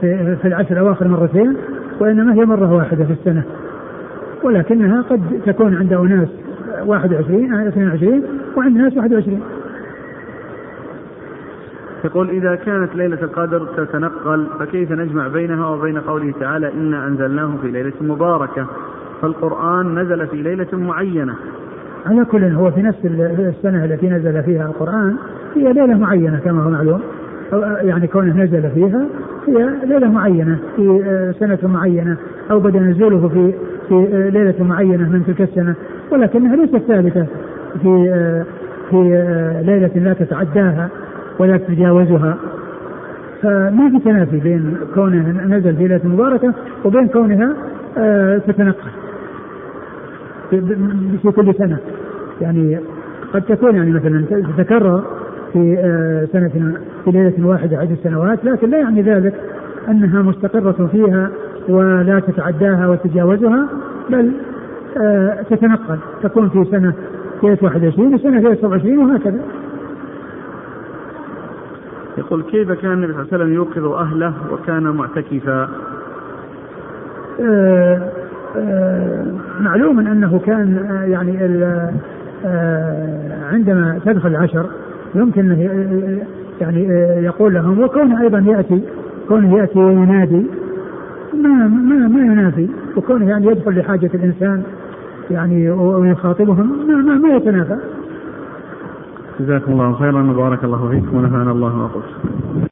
Speaker 2: في, في العشر الأواخر مرتين وإنما هي مرة واحدة في السنة. ولكنها قد تكون عند أناس 21 22 وعند ناس 21
Speaker 1: يقول إذا كانت ليلة القدر تتنقل فكيف نجمع بينها وبين قوله تعالى إنا أنزلناه في ليلة مباركة؟ فالقرآن نزل في ليلة معينة.
Speaker 2: على كل هو في نفس السنة التي نزل فيها القرآن هي ليلة معينة كما هو معلوم. يعني كونه نزل فيها هي ليلة معينة في سنة معينة أو بدأ نزوله في في ليلة معينة من تلك السنة. ولكنها ليست ثابتة في في ليلة لا تتعداها ولا تتجاوزها. فما في تنافي بين كونه نزل في ليلة مباركة وبين كونها تتنقل. في كل سنة. يعني قد تكون يعني مثلا تتكرر في سنة في ليلة واحدة عدة سنوات لكن لا يعني ذلك أنها مستقرة فيها ولا تتعداها وتتجاوزها بل آه تتنقل. تكون في سنة ليلة 21 وسنة ليلة 27 وهكذا.
Speaker 1: يقول كيف كان النبي صلى الله عليه وسلم يوقظ أهله وكان معتكفا؟
Speaker 2: آه آه معلوم أنه كان آه يعني آه عندما تدخل العشر يمكن يعني يقول لهم وكونه أيضا يأتي كونه يأتي وينادي ما ما ما ينافي وكونه يعني يدخل لحاجة الإنسان يعني ويخاطبهم ما ما, ما يتنافى.
Speaker 1: جزاكم الله خيرا وبارك الله فيكم ونفعنا الله وقلت.